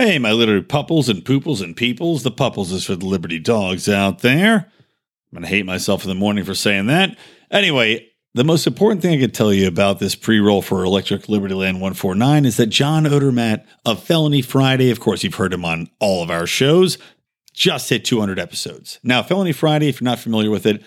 Hey, my little pupples and pooples and peoples. The pupples is for the Liberty dogs out there. I'm going to hate myself in the morning for saying that. Anyway, the most important thing I could tell you about this pre roll for Electric Liberty Land 149 is that John Odermatt of Felony Friday, of course, you've heard him on all of our shows, just hit 200 episodes. Now, Felony Friday, if you're not familiar with it,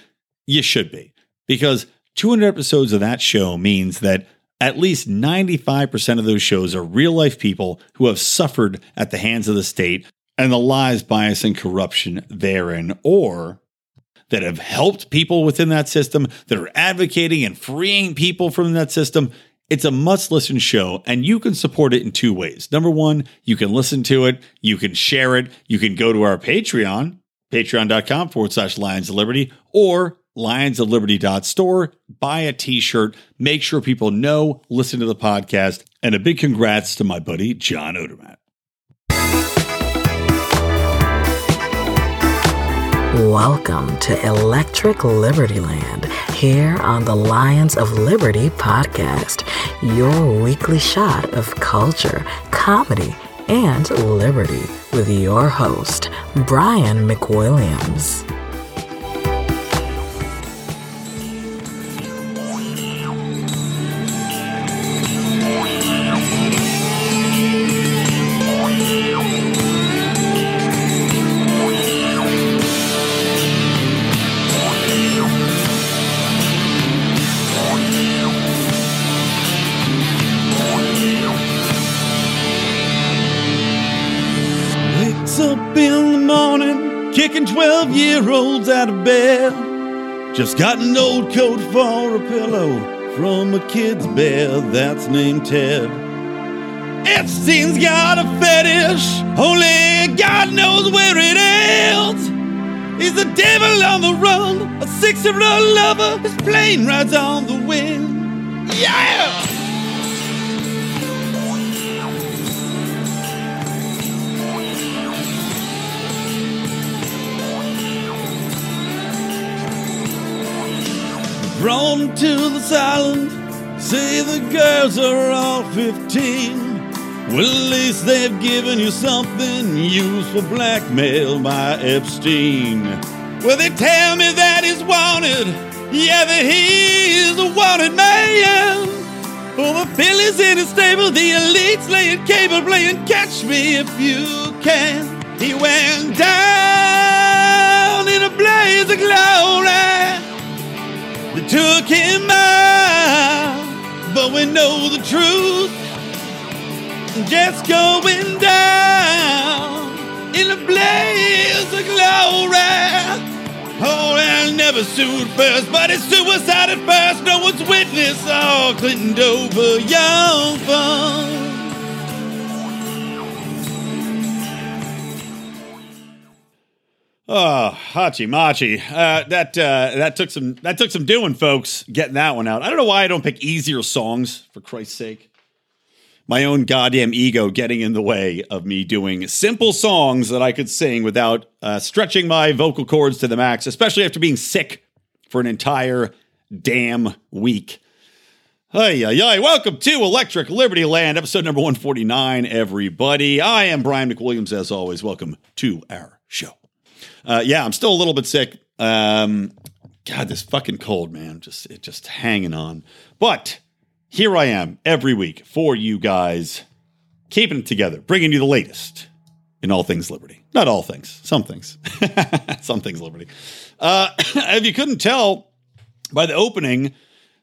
you should be, because 200 episodes of that show means that at least 95% of those shows are real life people who have suffered at the hands of the state and the lies, bias, and corruption therein, or that have helped people within that system, that are advocating and freeing people from that system. It's a must listen show, and you can support it in two ways. Number one, you can listen to it, you can share it, you can go to our Patreon, patreon.com forward slash Lions of Liberty, or lionsofliberty.store, buy a t shirt, make sure people know, listen to the podcast, and a big congrats to my buddy, John Odermatt. Welcome to Electric Liberty Land here on the Lions of Liberty podcast, your weekly shot of culture, comedy, and liberty with your host, Brian McWilliams. Kicking 12 year olds out of bed. Just got an old coat for a pillow from a kid's bed that's named Ted. Epstein's got a fetish, only God knows where it ends. He's the devil on the run, a six year old lover, his plane rides on the wind. Yeah! Him to the island, say the girls are all 15. Well, at least they've given you something used for blackmail by Epstein. Well, they tell me that he's wanted, yeah, that he is a wanted man. For the Phillies in his stable, the elites laying cable, playing catch me if you can. He went down in a blaze of glory. They took him out, but we know the truth. Just going down in a blaze of glory. Oh, I never sued first, but it's suicide at first. No one's witness. Oh, Clinton Dover, young fun. Oh, Hachi Machi. Uh, that uh, that took some that took some doing, folks, getting that one out. I don't know why I don't pick easier songs, for Christ's sake. My own goddamn ego getting in the way of me doing simple songs that I could sing without uh, stretching my vocal cords to the max, especially after being sick for an entire damn week. Hey, hey, hey, welcome to Electric Liberty Land, episode number 149, everybody. I am Brian McWilliams, as always. Welcome to our show. Uh, yeah, I'm still a little bit sick. Um, God, this fucking cold, man. Just it just hanging on. But here I am every week for you guys, keeping it together, bringing you the latest in all things liberty. Not all things, some things. some things liberty. Uh, if you couldn't tell by the opening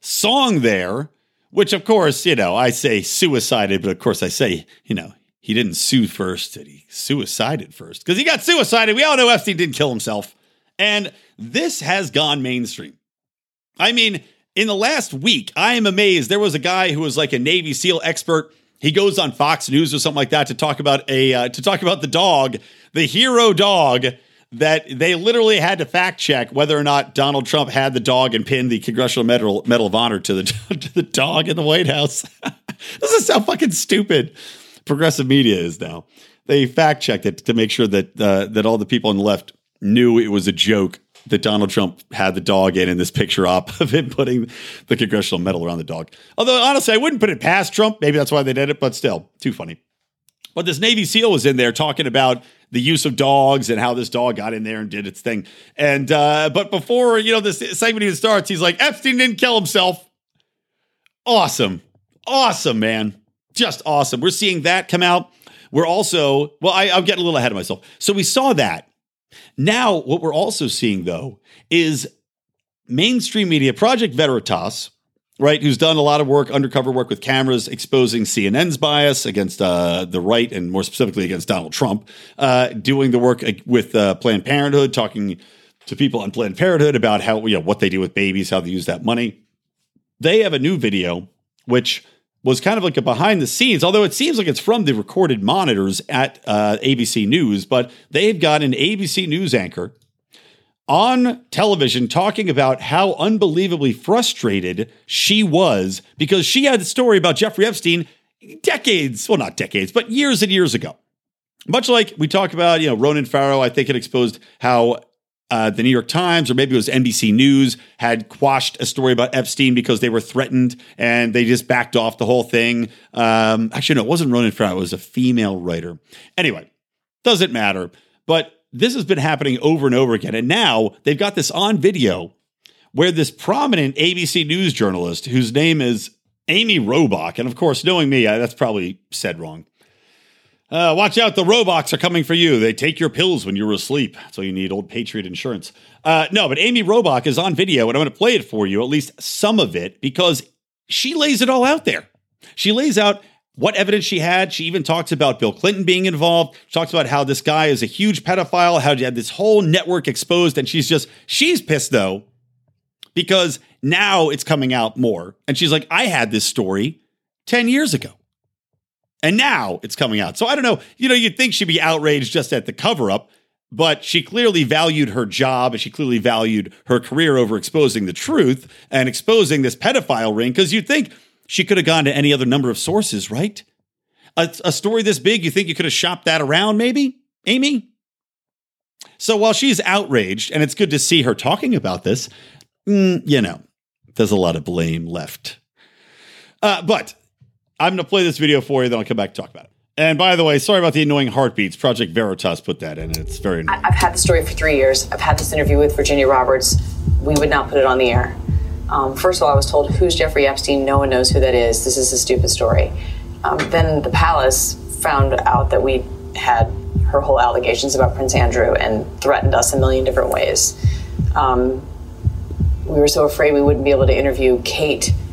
song there, which of course, you know, I say suicided, but of course I say, you know, he didn't sue first, did he suicided first. Because he got suicided. We all know Epstein didn't kill himself. And this has gone mainstream. I mean, in the last week, I am amazed. There was a guy who was like a Navy SEAL expert. He goes on Fox News or something like that to talk about a uh, to talk about the dog, the hero dog that they literally had to fact check whether or not Donald Trump had the dog and pinned the Congressional Medal Medal of Honor to the to the dog in the White House. this is how fucking stupid progressive media is now. They fact checked it to make sure that uh, that all the people on the left knew it was a joke that Donald Trump had the dog in in this picture op of him putting the congressional medal around the dog. Although honestly, I wouldn't put it past Trump. Maybe that's why they did it, but still, too funny. But this Navy SEAL was in there talking about the use of dogs and how this dog got in there and did its thing. And uh, but before you know this segment even starts, he's like, Epstein didn't kill himself. Awesome, awesome, man, just awesome. We're seeing that come out. We're also well, I, I'm getting a little ahead of myself. So we saw that. Now, what we're also seeing though is mainstream media, Project Veritas, right, who's done a lot of work, undercover work with cameras, exposing CNN's bias against uh, the right and more specifically against Donald Trump, uh, doing the work with uh, Planned Parenthood, talking to people on Planned Parenthood about how, you know, what they do with babies, how they use that money. They have a new video, which was kind of like a behind the scenes, although it seems like it's from the recorded monitors at uh, ABC News, but they've got an ABC News anchor on television talking about how unbelievably frustrated she was because she had a story about Jeffrey Epstein decades, well, not decades, but years and years ago. Much like we talk about, you know, Ronan Farrow, I think it exposed how uh, the New York Times or maybe it was NBC News had quashed a story about Epstein because they were threatened and they just backed off the whole thing. Um, actually, no, it wasn't Ronan Farrow, it was a female writer. Anyway, doesn't matter. But this has been happening over and over again. And now they've got this on video where this prominent ABC News journalist, whose name is Amy Robach, and of course, knowing me, that's probably said wrong. Uh, watch out, the Robachs are coming for you. They take your pills when you're asleep. So you need old Patriot insurance. Uh, no, but Amy Robach is on video, and I'm going to play it for you, at least some of it, because she lays it all out there. She lays out what evidence she had. She even talks about Bill Clinton being involved. She talks about how this guy is a huge pedophile, how she had this whole network exposed. And she's just, she's pissed though, because now it's coming out more. And she's like, I had this story 10 years ago. And now it's coming out. So I don't know. You know, you'd think she'd be outraged just at the cover up, but she clearly valued her job and she clearly valued her career over exposing the truth and exposing this pedophile ring. Because you'd think, she could have gone to any other number of sources, right? A, a story this big, you think you could have shopped that around, maybe, Amy? So while she's outraged, and it's good to see her talking about this, mm, you know, there's a lot of blame left. Uh, but I'm going to play this video for you, then I'll come back and talk about it. And by the way, sorry about the annoying heartbeats. Project Veritas put that in. It's very annoying. I've had the story for three years. I've had this interview with Virginia Roberts. We would not put it on the air. Um, first of all, I was told, Who's Jeffrey Epstein? No one knows who that is. This is a stupid story. Um, then the palace found out that we had her whole allegations about Prince Andrew and threatened us a million different ways. Um, we were so afraid we wouldn't be able to interview Kate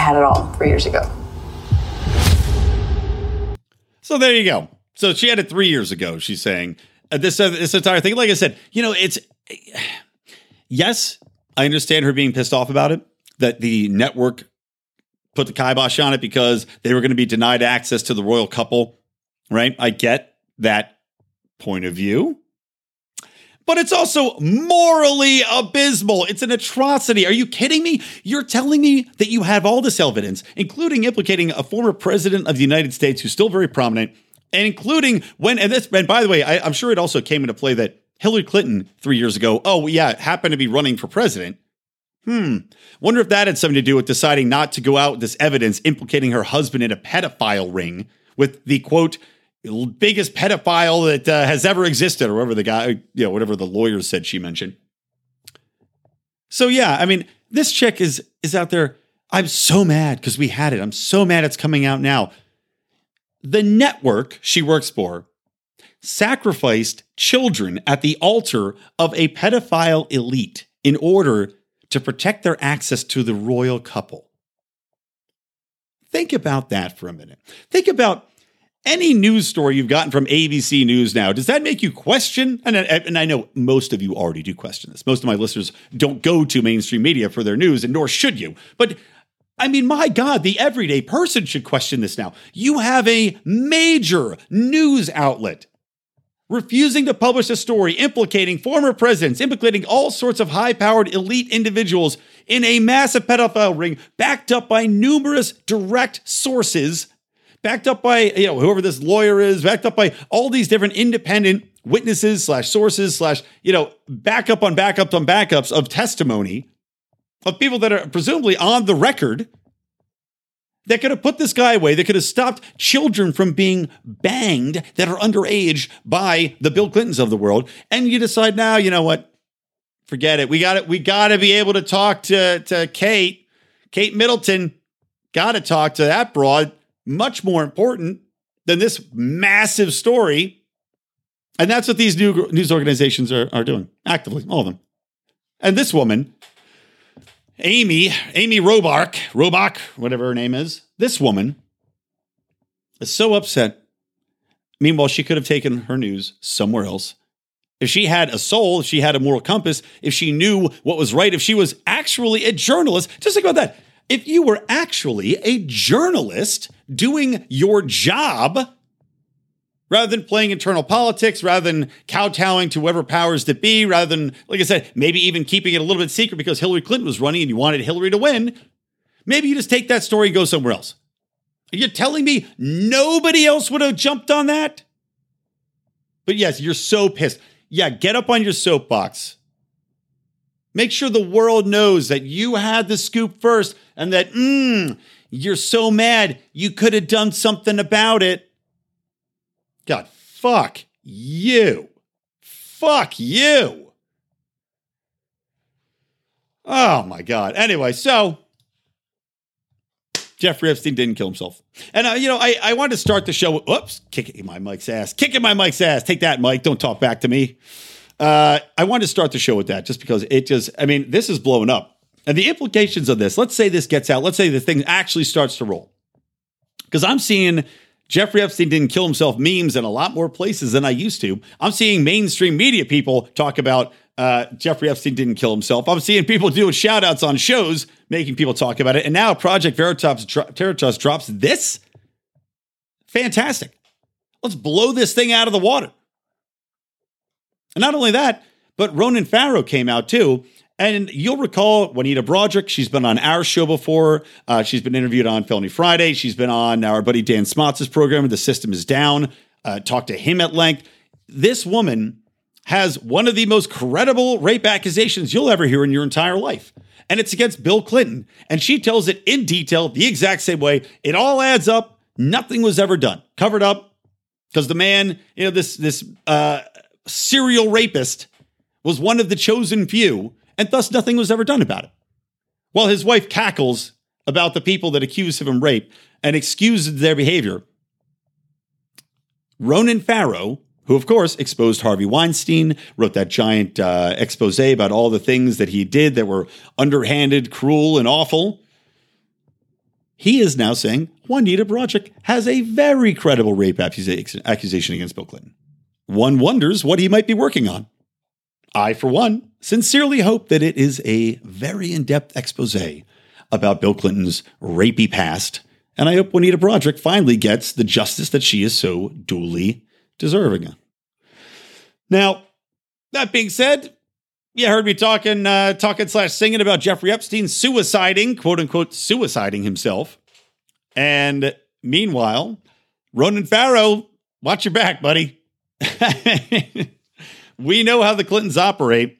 Had it all three years ago. So there you go. So she had it three years ago. She's saying uh, this uh, this entire thing. Like I said, you know, it's yes, I understand her being pissed off about it. That the network put the kibosh on it because they were going to be denied access to the royal couple. Right? I get that point of view but it's also morally abysmal. It's an atrocity. Are you kidding me? You're telling me that you have all this evidence, including implicating a former president of the United States who's still very prominent, and including when, and this, and by the way, I, I'm sure it also came into play that Hillary Clinton three years ago, oh, yeah, happened to be running for president. Hmm. Wonder if that had something to do with deciding not to go out with this evidence implicating her husband in a pedophile ring with the quote, biggest pedophile that uh, has ever existed, or whatever the guy, you know, whatever the lawyers said she mentioned. So yeah, I mean, this chick is is out there. I'm so mad because we had it. I'm so mad it's coming out now. The network she works for sacrificed children at the altar of a pedophile elite in order to protect their access to the royal couple. Think about that for a minute. Think about any news story you've gotten from ABC News now. Does that make you question? And I, and I know most of you already do question this. Most of my listeners don't go to mainstream media for their news, and nor should you. But I mean, my God, the everyday person should question this now. You have a major news outlet refusing to publish a story implicating former presidents, implicating all sorts of high powered elite individuals in a massive pedophile ring backed up by numerous direct sources, backed up by, you know, whoever this lawyer is, backed up by all these different independent witnesses slash sources slash, you know, backup on backups on backups of testimony of people that are presumably on the record that could have put this guy away, that could have stopped children from being banged that are underage by the Bill Clintons of the world. And you decide now, you know what? Forget it. We got it. We got to be able to talk to, to Kate, Kate Middleton. Got to talk to that broad. Much more important than this massive story. And that's what these new news organizations are, are doing actively, all of them. And this woman Amy, Amy Robach, Robach, whatever her name is, this woman is so upset. Meanwhile, she could have taken her news somewhere else. If she had a soul, if she had a moral compass, if she knew what was right, if she was actually a journalist, just think about that. If you were actually a journalist doing your job, rather than playing internal politics, rather than kowtowing to whoever powers that be, rather than, like I said, maybe even keeping it a little bit secret because Hillary Clinton was running and you wanted Hillary to win, maybe you just take that story and go somewhere else. Are you telling me nobody else would have jumped on that? But yes, you're so pissed. Yeah, get up on your soapbox. Make sure the world knows that you had the scoop first and that, mmm, you're so mad you could have done something about it. God, fuck you. Fuck you. Oh my God. Anyway, so Jeffrey Epstein didn't kill himself. And, uh, you know, I, I wanted to start the show. Whoops, kicking my mic's ass. Kicking my mic's ass. Take that, Mike. Don't talk back to me. Uh, I wanted to start the show with that just because it just, I mean, this is blowing up. And the implications of this, let's say this gets out. Let's say the thing actually starts to roll. Because I'm seeing Jeffrey Epstein didn't kill himself memes in a lot more places than I used to. I'm seeing mainstream media people talk about uh, Jeffrey Epstein didn't kill himself. I'm seeing people doing shout outs on shows, making people talk about it. And now Project Veritas, Veritas drops this. Fantastic. Let's blow this thing out of the water. And not only that, but Ronan Farrow came out too and you'll recall Juanita Broaddrick. She's been on our show before. Uh, she's been interviewed on Felony Friday. She's been on our buddy Dan Smotz's program, The System is Down. Uh, talked to him at length. This woman has one of the most credible rape accusations you'll ever hear in your entire life. And it's against Bill Clinton. And she tells it in detail, the exact same way. It all adds up. Nothing was ever done. Covered up because the man, you know, this this uh, serial rapist was one of the chosen few and thus nothing was ever done about it. While his wife cackles about the people that accuse him of rape and excuses their behavior, Ronan Farrow, who of course exposed Harvey Weinstein, wrote that giant uh, expose about all the things that he did that were underhanded, cruel, and awful. He is now saying Juanita Broaddrick has a very credible rape accusation against Bill Clinton. One wonders what he might be working on. I, for one, sincerely hope that it is a very in depth expose about Bill Clinton's rapey past, and I hope Juanita Broaddrick finally gets the justice that she is so duly deserving of. Now, that being said, you heard me talking, uh, talking slash singing about Jeffrey Epstein suiciding, quote unquote, suiciding himself. And meanwhile, Ronan Farrow, watch your back, buddy. we know how the Clintons operate.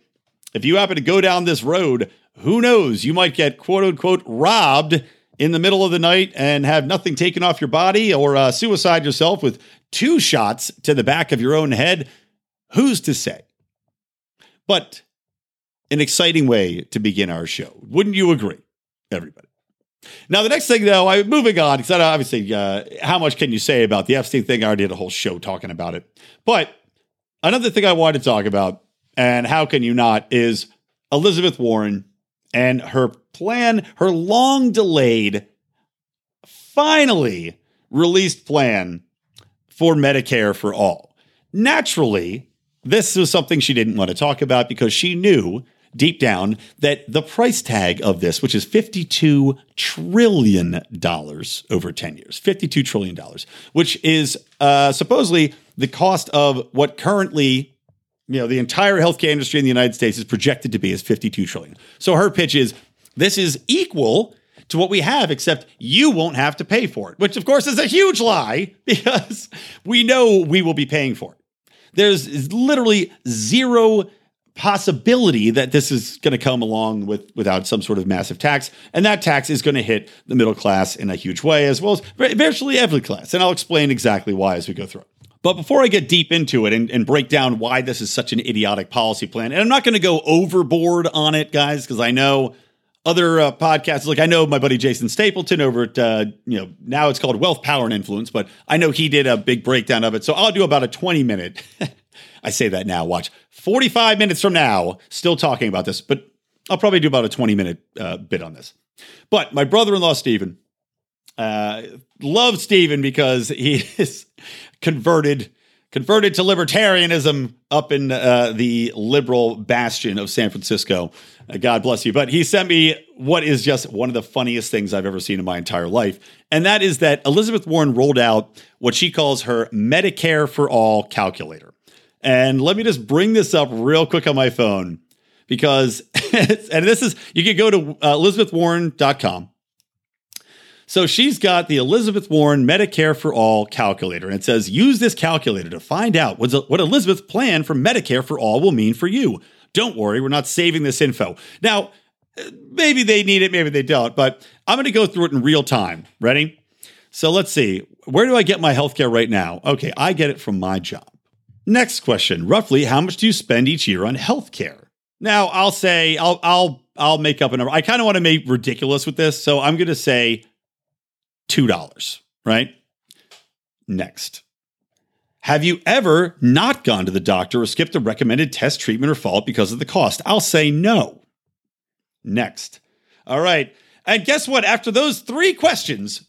If you happen to go down this road, who knows? You might get quote unquote robbed in the middle of the night and have nothing taken off your body or uh, suicide yourself with two shots to the back of your own head. Who's to say? But an exciting way to begin our show. Wouldn't you agree, everybody? Now, the next thing, though, I'm moving on because obviously, uh, how much can you say about the Epstein thing? I already did a whole show talking about it. But another thing I wanted to talk about, and how can you not, is Elizabeth Warren and her plan, her long delayed, finally released plan for Medicare for all. Naturally, this was something she didn't want to talk about because she knew deep down that the price tag of this, which is $52 trillion over 10 years, $52 trillion, which is uh, supposedly the cost of what currently you know the entire healthcare industry in the United States is projected to be is 52 trillion. So her pitch is this is equal to what we have, except you won't have to pay for it, which of course is a huge lie because we know we will be paying for it. There's literally zero possibility that this is going to come along with without some sort of massive tax and that tax is going to hit the middle class in a huge way as well as virtually every class and i'll explain exactly why as we go through but before I get deep into it and, and, break down why this is such an idiotic policy plan, and I'm not going to go overboard on it, guys, because I know other uh, podcasts, like I know my buddy Jason Stapleton over at, uh, you know, now it's called Wealth, Power, and Influence, but I know he did a big breakdown of it. So I'll do about a 20 minute, I say that now, watch, 45 minutes from now, still talking about this, but I'll probably do about a 20 minute uh, bit on this. But my brother in law, Stephen, uh, love Stephen because he is converted converted to libertarianism up in uh, the liberal bastion of San Francisco. Uh, God bless you. But he sent me what is just one of the funniest things I've ever seen in my entire life. And that is that Elizabeth Warren rolled out what she calls her Medicare for All calculator. And let me just bring this up real quick on my phone because, and this is, you can go to uh, elizabethwarren.com so she's got the Elizabeth Warren Medicare for All calculator, and it says use this calculator to find out what Elizabeth's plan for Medicare for All will mean for you. Don't worry, we're not saving this info. Now, eh, maybe they need it, maybe they don't, but I'm going to go through it in real time. Ready? So let's see. Where do I get my healthcare right now? Okay, I get it from my job. Next question. Roughly, how much do you spend each year on healthcare? Now, I'll say I'll I'll I'll make up a number. I kind of want to make ridiculous with this, so I'm going to say $2, right? Next. Have you ever not gone to the doctor or skipped a recommended test, treatment, or follow up because of the cost? I'll say no. Next. All right. And guess what? After those three questions,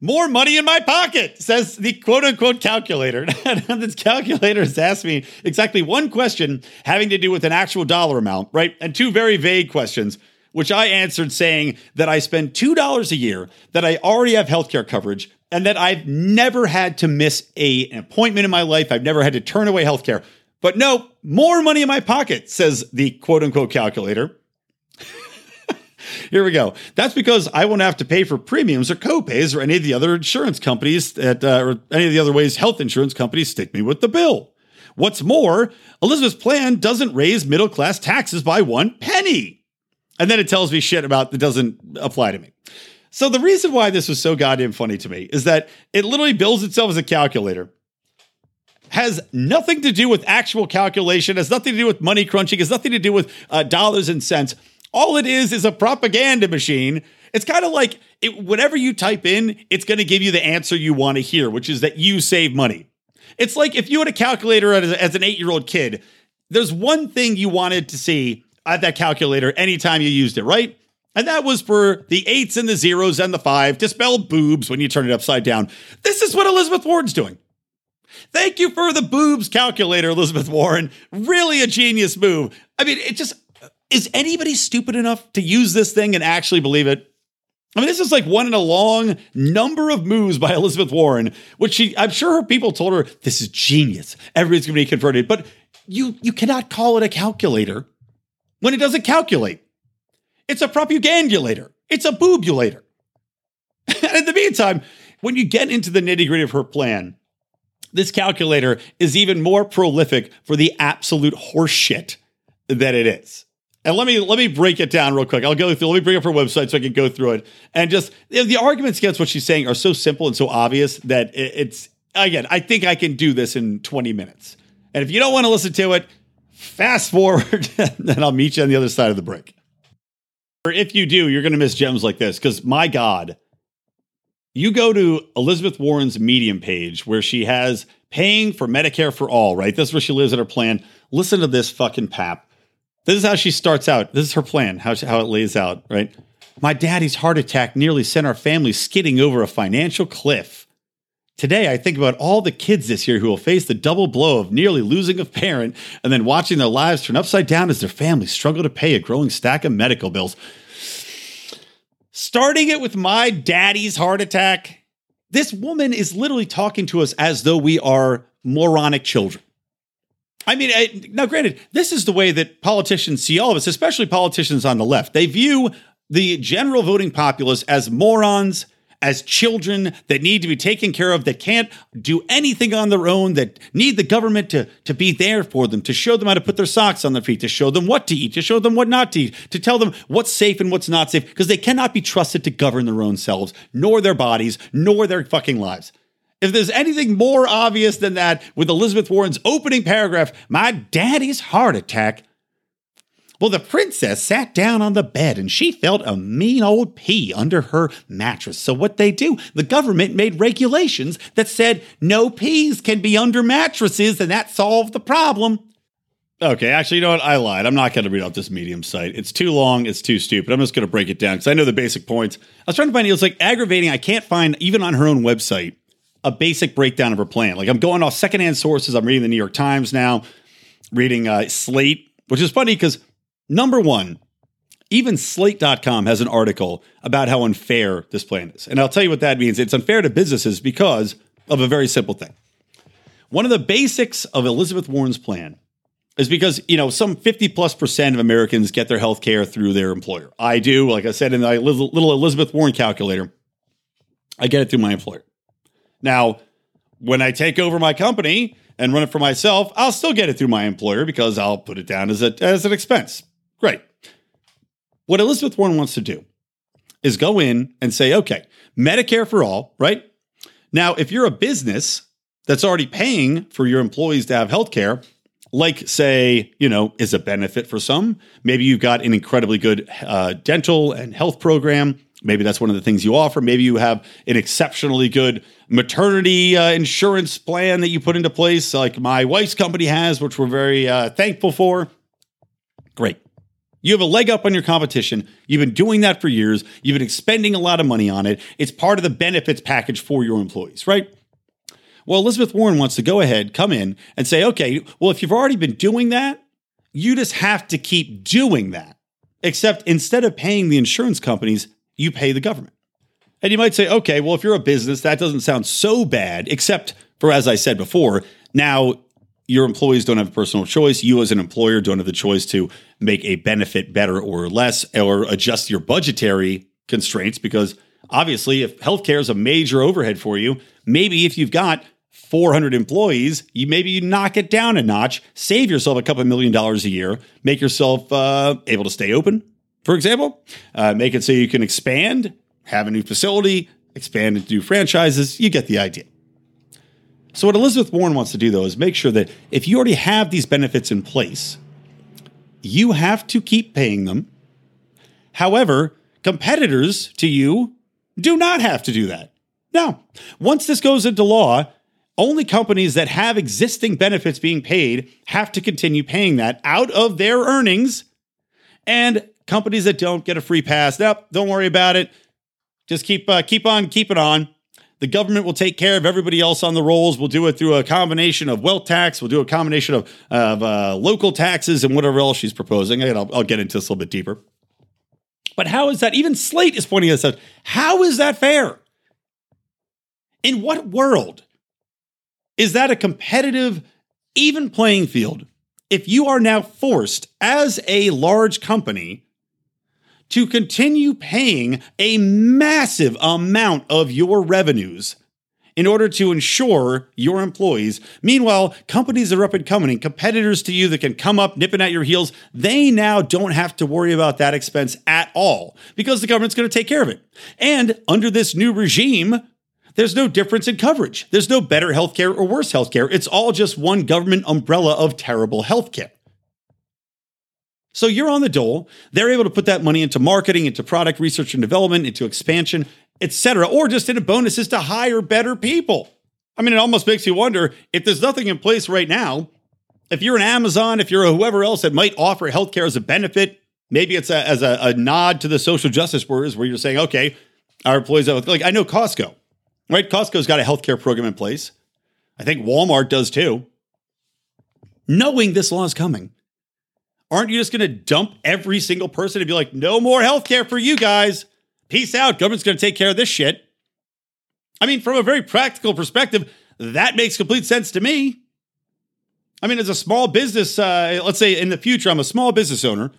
more money in my pocket, says the quote unquote calculator. this calculator has asked me exactly one question having to do with an actual dollar amount, right? And two very vague questions which I answered saying that I spend $2 a year, that I already have healthcare coverage, and that I've never had to miss a, an appointment in my life. I've never had to turn away healthcare. But no, more money in my pocket, says the quote unquote calculator. Here we go. That's because I won't have to pay for premiums or copays or any of the other insurance companies that, uh, or any of the other ways health insurance companies stick me with the bill. What's more, Elizabeth's plan doesn't raise middle class taxes by one penny. And then it tells me shit about that doesn't apply to me. So the reason why this was so goddamn funny to me is that it literally builds itself as a calculator. Has nothing to do with actual calculation, has nothing to do with money crunching, has nothing to do with uh, dollars and cents. All it is is a propaganda machine. It's kind of like it, whatever you type in, it's going to give you the answer you want to hear, which is that you save money. It's like if you had a calculator as, as an eight year old kid, there's one thing you wanted to see at that calculator anytime you used it, right? And that was for the eights and the zeros and the five to spell boobs when you turn it upside down. This is what Elizabeth Warren's doing. Thank you for the boobs calculator, Elizabeth Warren. Really a genius move. I mean, it just is anybody stupid enough to use this thing and actually believe it? I mean, this is like one in a long number of moves by Elizabeth Warren, which she, I'm sure her people told her, this is genius. Everybody's going to be converted. But you, you cannot call it a calculator when it doesn't calculate. It's a propagandulator. It's a boobulator. and in the meantime, when you get into the nitty gritty of her plan, this calculator is even more prolific for the absolute horseshit that it is. And let me let me break it down real quick. I'll go through. Let me bring up her website so I can go through it. And just the arguments against what she's saying are so simple and so obvious that it's again. I think I can do this in 20 minutes. And if you don't want to listen to it, Fast forward, and I'll meet you on the other side of the break. Or if you do, you're going to miss gems like this because my God, you go to Elizabeth Warren's Medium page where she has paying for Medicare for all, right? This is where she lives in her plan. Listen to this fucking pap. This is how she starts out. This is her plan, how, she, how it lays out, right? My daddy's heart attack nearly sent our family skidding over a financial cliff. Today, I think about all the kids this year who will face the double blow of nearly losing a parent and then watching their lives turn upside down as their families struggle to pay a growing stack of medical bills. Starting it with my daddy's heart attack, this woman is literally talking to us as though we are moronic children. I mean, I, now granted, this is the way that politicians see all of us, especially politicians on the left. They view the general voting populace as morons, as children that need to be taken care of, that can't do anything on their own, that need the government to, to be there for them, to show them how to put their socks on their feet, to show them what to eat, to show them what not to eat, to tell them what's safe and what's not safe, because they cannot be trusted to govern their own selves, nor their bodies, nor their fucking lives. If there's anything more obvious than that with Elizabeth Warren's opening paragraph, my daddy's heart attack well, the princess sat down on the bed and she felt a mean old pea under her mattress. So, what they do, the government made regulations that said no peas can be under mattresses, and that solved the problem. Okay, actually, you know what? I lied. I'm not going to read off this medium site. It's too long. It's too stupid. I'm just going to break it down because I know the basic points. I was trying to find it was like aggravating. I can't find, even on her own website, a basic breakdown of her plan. Like, I'm going off secondhand sources. I'm reading the New York Times now, reading uh, Slate, which is funny because Number one, even slate.com has an article about how unfair this plan is. And I'll tell you what that means. It's unfair to businesses because of a very simple thing. One of the basics of Elizabeth Warren's plan is because, you know, some 50 plus percent of Americans get their health care through their employer. I do, like I said in the little Elizabeth Warren calculator, I get it through my employer. Now, when I take over my company and run it for myself, I'll still get it through my employer because I'll put it down as, a, as an expense. Great. What Elizabeth Warren wants to do is go in and say, okay, Medicare for all, right? Now, if you're a business that's already paying for your employees to have health care, like say, you know, is a benefit for some. Maybe you've got an incredibly good uh, dental and health program. Maybe that's one of the things you offer. Maybe you have an exceptionally good maternity uh, insurance plan that you put into place, like my wife's company has, which we're very uh, thankful for. Great. You have a leg up on your competition. You've been doing that for years. You've been expending a lot of money on it. It's part of the benefits package for your employees, right? Well, Elizabeth Warren wants to go ahead, come in and say, okay, well, if you've already been doing that, you just have to keep doing that. Except instead of paying the insurance companies, you pay the government. And you might say, okay, well, if you're a business, that doesn't sound so bad, except for, as I said before, now your employees don't have a personal choice. You, as an employer, don't have the choice to make a benefit better or less or adjust your budgetary constraints because obviously, if healthcare is a major overhead for you, maybe if you've got 400 employees, you maybe you knock it down a notch, save yourself a couple million dollars a year, make yourself uh, able to stay open, for example, uh, make it so you can expand, have a new facility, expand into new franchises. You get the idea. So, what Elizabeth Warren wants to do, though, is make sure that if you already have these benefits in place, you have to keep paying them. However, competitors to you do not have to do that. Now, once this goes into law, only companies that have existing benefits being paid have to continue paying that out of their earnings. And companies that don't get a free pass, nope, don't worry about it. Just keep uh, keep on keeping on. The government will take care of everybody else on the rolls. We'll do it through a combination of wealth tax. We'll do a combination of, of uh, local taxes and whatever else she's proposing. And I'll, I'll get into this a little bit deeper. But how is that? Even Slate is pointing this out. How is that fair? In what world is that a competitive, even playing field if you are now forced as a large company to continue paying a massive amount of your revenues in order to ensure your employees. Meanwhile, companies are up and coming, and competitors to you that can come up nipping at your heels, they now don't have to worry about that expense at all because the government's going to take care of it. And under this new regime, there's no difference in coverage. There's no better healthcare or worse healthcare. It's all just one government umbrella of terrible healthcare. So you're on the dole. They're able to put that money into marketing, into product research and development, into expansion, etc., or just into bonuses to hire better people. I mean, it almost makes you wonder if there's nothing in place right now. If you're an Amazon, if you're a whoever else that might offer healthcare as a benefit, maybe it's a, as a, a nod to the social justice workers where you're saying, okay, our employees, like I know Costco, right? Costco's got a healthcare program in place. I think Walmart does too. Knowing this law is coming, aren't you just going to dump every single person and be like, no more healthcare for you guys? Peace out. Government's going to take care of this shit. I mean, from a very practical perspective, that makes complete sense to me. I mean, as a small business, uh, let's say in the future, I'm a small business owner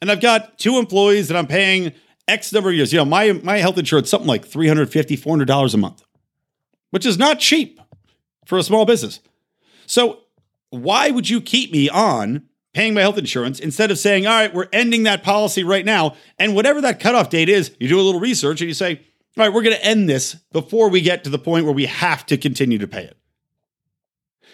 and I've got two employees that I'm paying X number of years. You know, my, my health insurance, something like $350, $400 a month, which is not cheap for a small business. So, why would you keep me on paying my health insurance instead of saying, all right, we're ending that policy right now? And whatever that cutoff date is, you do a little research and you say, all right, we're going to end this before we get to the point where we have to continue to pay it.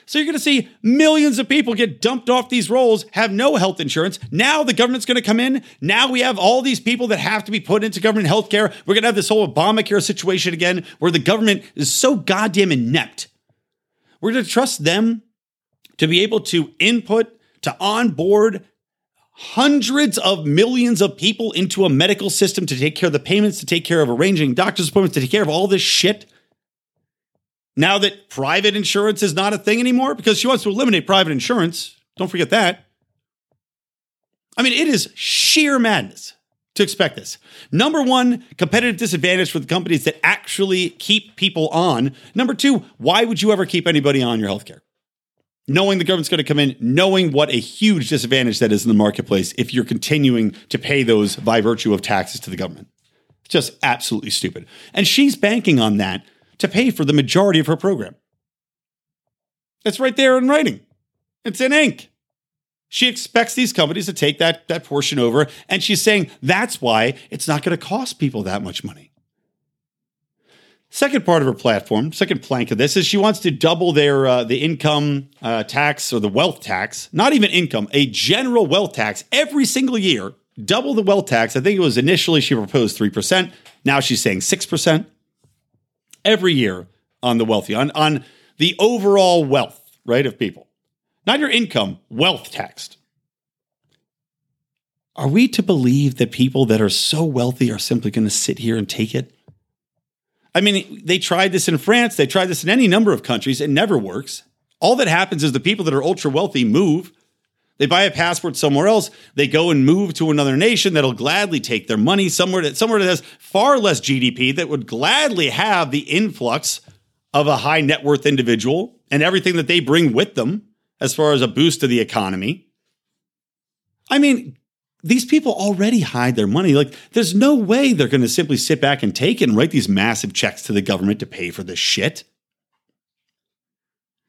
So you're going to see millions of people get dumped off these rolls, have no health insurance. Now the government's going to come in. Now we have all these people that have to be put into government health care. We're going to have this whole Obamacare situation again where the government is so goddamn inept. We're going to trust them to be able to input, to onboard hundreds of millions of people into a medical system to take care of the payments, to take care of arranging doctor's appointments, to take care of all this shit now that private insurance is not a thing anymore because she wants to eliminate private insurance. Don't forget that. I mean, it is sheer madness to expect this. Number one, competitive disadvantage for the companies that actually keep people on. Number two, why would you ever keep anybody on your healthcare? Knowing the government's going to come in, knowing what a huge disadvantage that is in the marketplace if you're continuing to pay those by virtue of taxes to the government. It's just absolutely stupid. And she's banking on that to pay for the majority of her program. It's right there in writing. It's in ink. She expects these companies to take that, that portion over, and she's saying that's why it's not going to cost people that much money. Second part of her platform, second plank of this, is she wants to double their uh, the income uh, tax or the wealth tax, not even income, a general wealth tax every single year. Double the wealth tax. I think it was initially she proposed three percent. Now she's saying six percent every year on the wealthy, on, on the overall wealth, right, of people. Not your income, wealth taxed. Are we to believe that people that are so wealthy are simply going to sit here and take it? I mean, they tried this in France, they tried this in any number of countries, it never works. All that happens is the people that are ultra wealthy move. They buy a passport somewhere else. They go and move to another nation that'll gladly take their money somewhere that somewhere that has far less GDP that would gladly have the influx of a high net worth individual and everything that they bring with them as far as a boost to the economy. I mean, these people already hide their money. Like, there's no way they're going to simply sit back and take it and write these massive checks to the government to pay for this shit.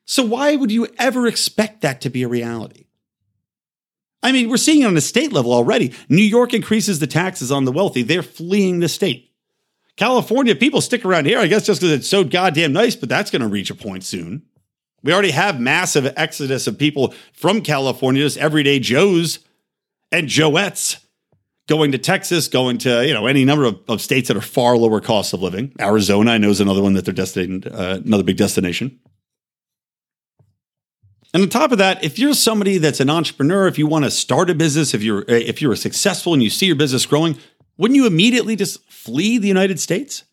So, why would you ever expect that to be a reality? I mean, we're seeing it on the state level already. New York increases the taxes on the wealthy. They're fleeing the state. California, people stick around here, I guess, just because it's so goddamn nice, but that's going to reach a point soon. We already have massive exodus of people from California, just everyday Joes and Joettes going to Texas, going to, you know, any number of, of states that are far lower costs of living. Arizona, I know, is another one that they're destined, uh, another big destination. And on top of that, if you're somebody that's an entrepreneur, if you want to start a business, if you're if you're successful and you see your business growing, wouldn't you immediately just flee the United States?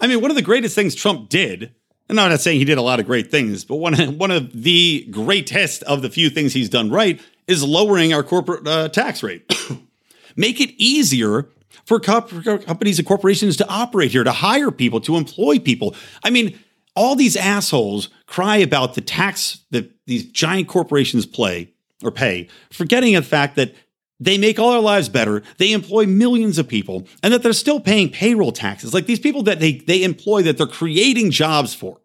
I mean, one of the greatest things Trump did, and I'm not saying he did a lot of great things, but one one of the greatest of the few things he's done right is lowering our corporate uh, tax rate. Make it easier for companies and corporations to operate here, to hire people, to employ people. I mean, all these assholes cry about the tax that these giant corporations play or pay, forgetting the fact that they make all our lives better. They employ millions of people and that they're still paying payroll taxes. Like these people that they, they employ, that they're creating jobs for,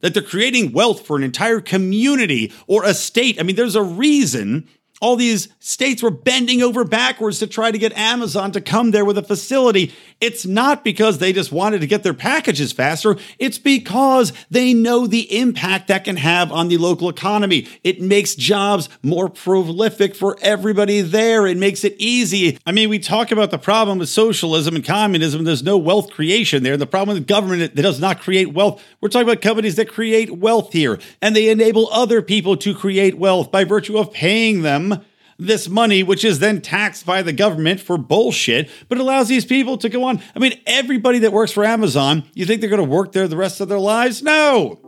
that they're creating wealth for an entire community or a state. I mean, there's a reason all these states were bending over backwards to try to get Amazon to come there with a facility. It's not because they just wanted to get their packages faster. It's because they know the impact that can have on the local economy. It makes jobs more prolific for everybody there. It makes it easy. I mean, we talk about the problem with socialism and communism. There's no wealth creation there. The problem with government that does not create wealth. We're talking about companies that create wealth here and they enable other people to create wealth by virtue of paying them this money, which is then taxed by the government for bullshit, but allows these people to go on. I mean, everybody that works for Amazon, you think they're going to work there the rest of their lives? No.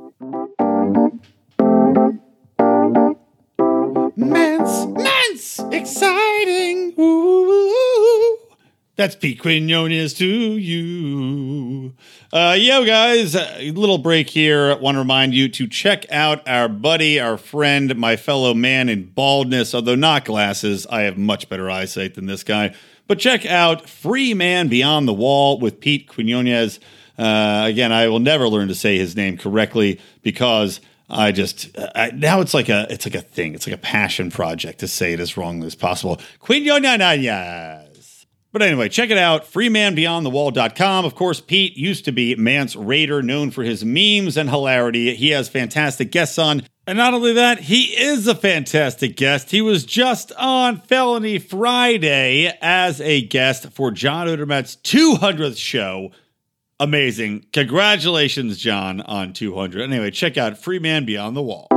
Mance, Mance, exciting. Ooh. That's Pete Quinones to you. Uh, yo, guys, a little break here. I Want to remind you to check out our buddy, our friend, my fellow man in baldness. Although not glasses, I have much better eyesight than this guy. But check out Free Man Beyond the Wall with Pete Quinones. Uh, again, I will never learn to say his name correctly because I just I, now it's like a it's like a thing. It's like a passion project to say it as wrongly as possible. Quinones. But anyway, check it out, freemanbeyondthewall.com. Of course, Pete used to be Mance Rayder, known for his memes and hilarity. He has fantastic guests on. And not only that, he is a fantastic guest. He was just on Felony Friday as a guest for John Odermatt's 200th show. Amazing. Congratulations, John, on 200. Anyway, check out Free Man Beyond the Wall.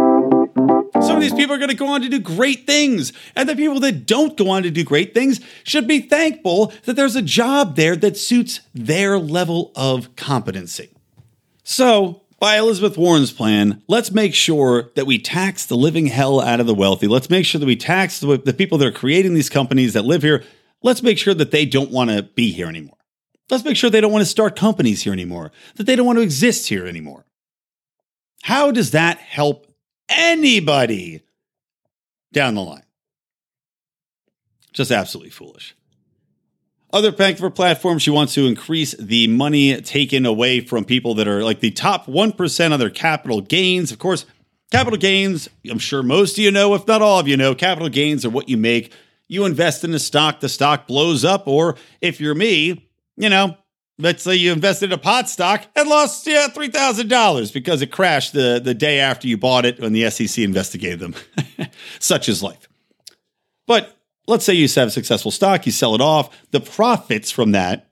These people are going to go on to do great things. And the people that don't go on to do great things should be thankful that there's a job there that suits their level of competency. So, by Elizabeth Warren's plan, let's make sure that we tax the living hell out of the wealthy. Let's make sure that we tax the, the people that are creating these companies that live here. Let's make sure that they don't want to be here anymore. Let's make sure they don't want to start companies here anymore, that they don't want to exist here anymore. How does that help anybody down the line. Just absolutely foolish. Other for platforms, she wants to increase the money taken away from people that are like the top 1% of their capital gains. Of course, capital gains, I'm sure most of you know, if not all of you know, capital gains are what you make. You invest in a stock, the stock blows up. Or if you're me, you know, let's say you invested in a pot stock and lost yeah, $3,000 because it crashed the, the day after you bought it when the SEC investigated them. Such is life. But let's say you have a successful stock, you sell it off, the profits from that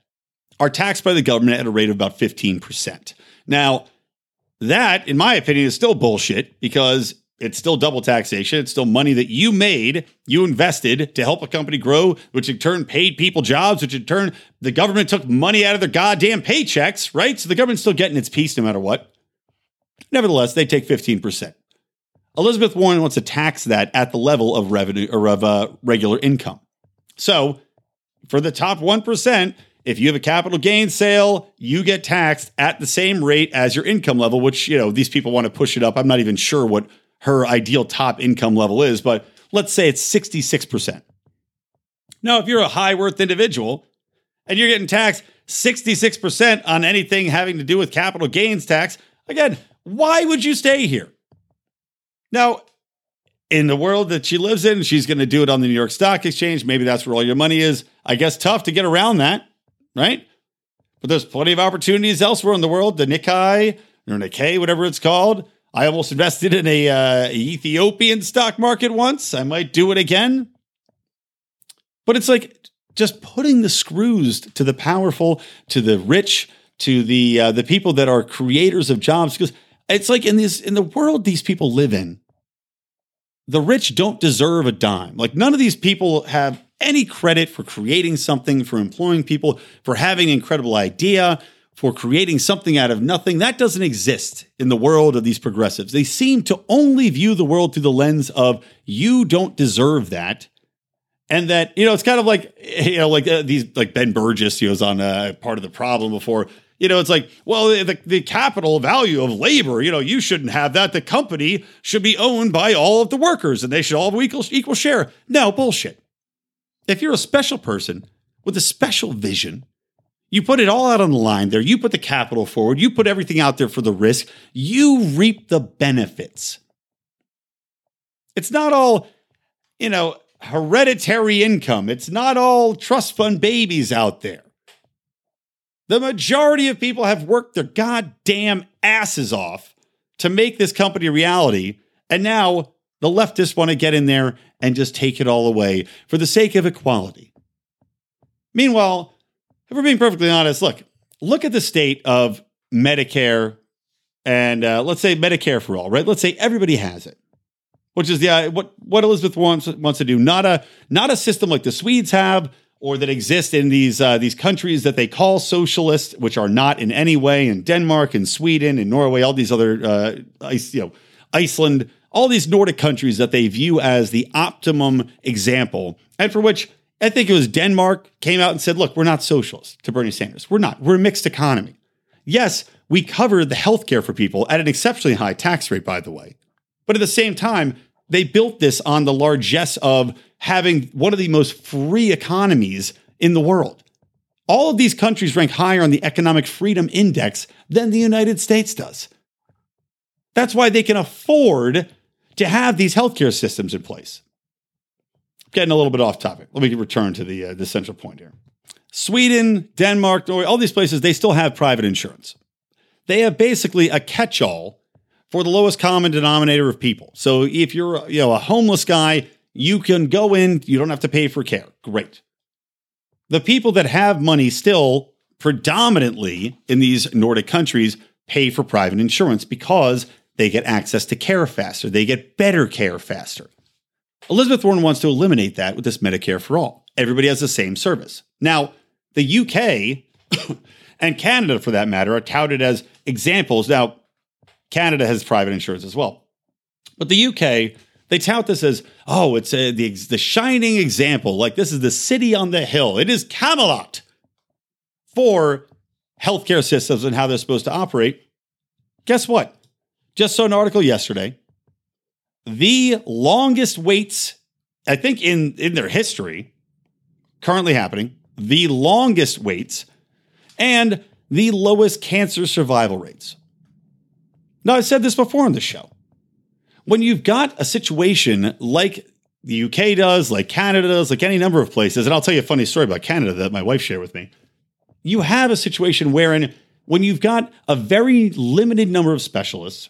are taxed by the government at a rate of about 15%. Now, that, in my opinion, is still bullshit because it's still double taxation. It's still money that you made, you invested to help a company grow, which in turn paid people jobs, which in turn the government took money out of their goddamn paychecks, right? So the government's still getting its piece no matter what. Nevertheless, they take 15%. Elizabeth Warren wants to tax that at the level of revenue or of uh, regular income. So for the top 1%, if you have a capital gain sale, you get taxed at the same rate as your income level, which, you know, these people want to push it up. I'm not even sure what her ideal top income level is, but let's say it's 66%. Now, if you're a high worth individual and you're getting taxed 66% on anything having to do with capital gains tax, again, why would you stay here? Now, in the world that she lives in, she's going to do it on the New York Stock Exchange. Maybe that's where all your money is. I guess tough to get around that, right? But there's plenty of opportunities elsewhere in the world. The Nikkei or Nikkei, whatever it's called, I almost invested in a uh, Ethiopian stock market once. I might do it again. But it's like just putting the screws to the powerful, to the rich, to the uh, the people that are creators of jobs. Because it's like in this in the world these people live in, the rich don't deserve a dime. Like none of these people have any credit for creating something, for employing people, for having an incredible idea for creating something out of nothing. That doesn't exist in the world of these progressives. They seem to only view the world through the lens of you don't deserve that. And that, you know, it's kind of like, you know, like uh, these, like Ben Burgis, he was on uh, part of the problem before. You know, it's like, well, the, the capital value of labor, you know, you shouldn't have that. The company should be owned by all of the workers and they should all have equal, equal share. No, bullshit. If you're a special person with a special vision, you put it all out on the line there. You put the capital forward. You put everything out there for the risk. You reap the benefits. It's not all, you know, hereditary income. It's not all trust fund babies out there. The majority of people have worked their goddamn asses off to make this company a reality. And now the leftists want to get in there and just take it all away for the sake of equality. Meanwhile, if we're being perfectly honest, look, look at the state of Medicare and uh, let's say Medicare for all, right? Let's say everybody has it, which is the uh, what what Elizabeth wants wants to do. Not a not a system like the Swedes have, or that exist in these uh, these countries that they call socialist, which are not in any way in Denmark and Sweden and Norway, all these other uh, you know Iceland, all these Nordic countries that they view as the optimum example, and for which I think it was Denmark came out and said, "Look, we're not socialists." To Bernie Sanders, we're not. We're a mixed economy. Yes, we cover the health care for people at an exceptionally high tax rate, by the way. But at the same time, they built this on the largesse of having one of the most free economies in the world. All of these countries rank higher on the Economic Freedom Index than the United States does. That's why they can afford to have these healthcare systems in place. Getting a little bit off topic. Let me return to the, uh, the central point here. Sweden, Denmark, Norway, all these places, they still have private insurance they have basically a catch all for the lowest common denominator of people. So if you're you know a homeless guy, you can go in, you don't have to pay for care. Great. The people that have money still predominantly in these Nordic countries pay for private insurance because they get access to care faster. They get better care faster. Elizabeth Warren wants to eliminate that with this Medicare for all. Everybody has the same service. Now, the UK and Canada, for that matter, are touted as examples. Now, Canada has private insurance as well. But the UK, they tout this as, oh, it's a, the, the shining example. Like this is the city on the hill. It is Camelot for healthcare systems and how they're supposed to operate. Guess what? Just saw an article yesterday. The longest waits, I think, in, in their history, currently happening, the longest waits and the lowest cancer survival rates. Now, I've said this before on the show. When you've got a situation like the UK does, like Canada does, like any number of places, and I'll tell you a funny story about Canada that my wife shared with me. You have a situation wherein when you've got a very limited number of specialists,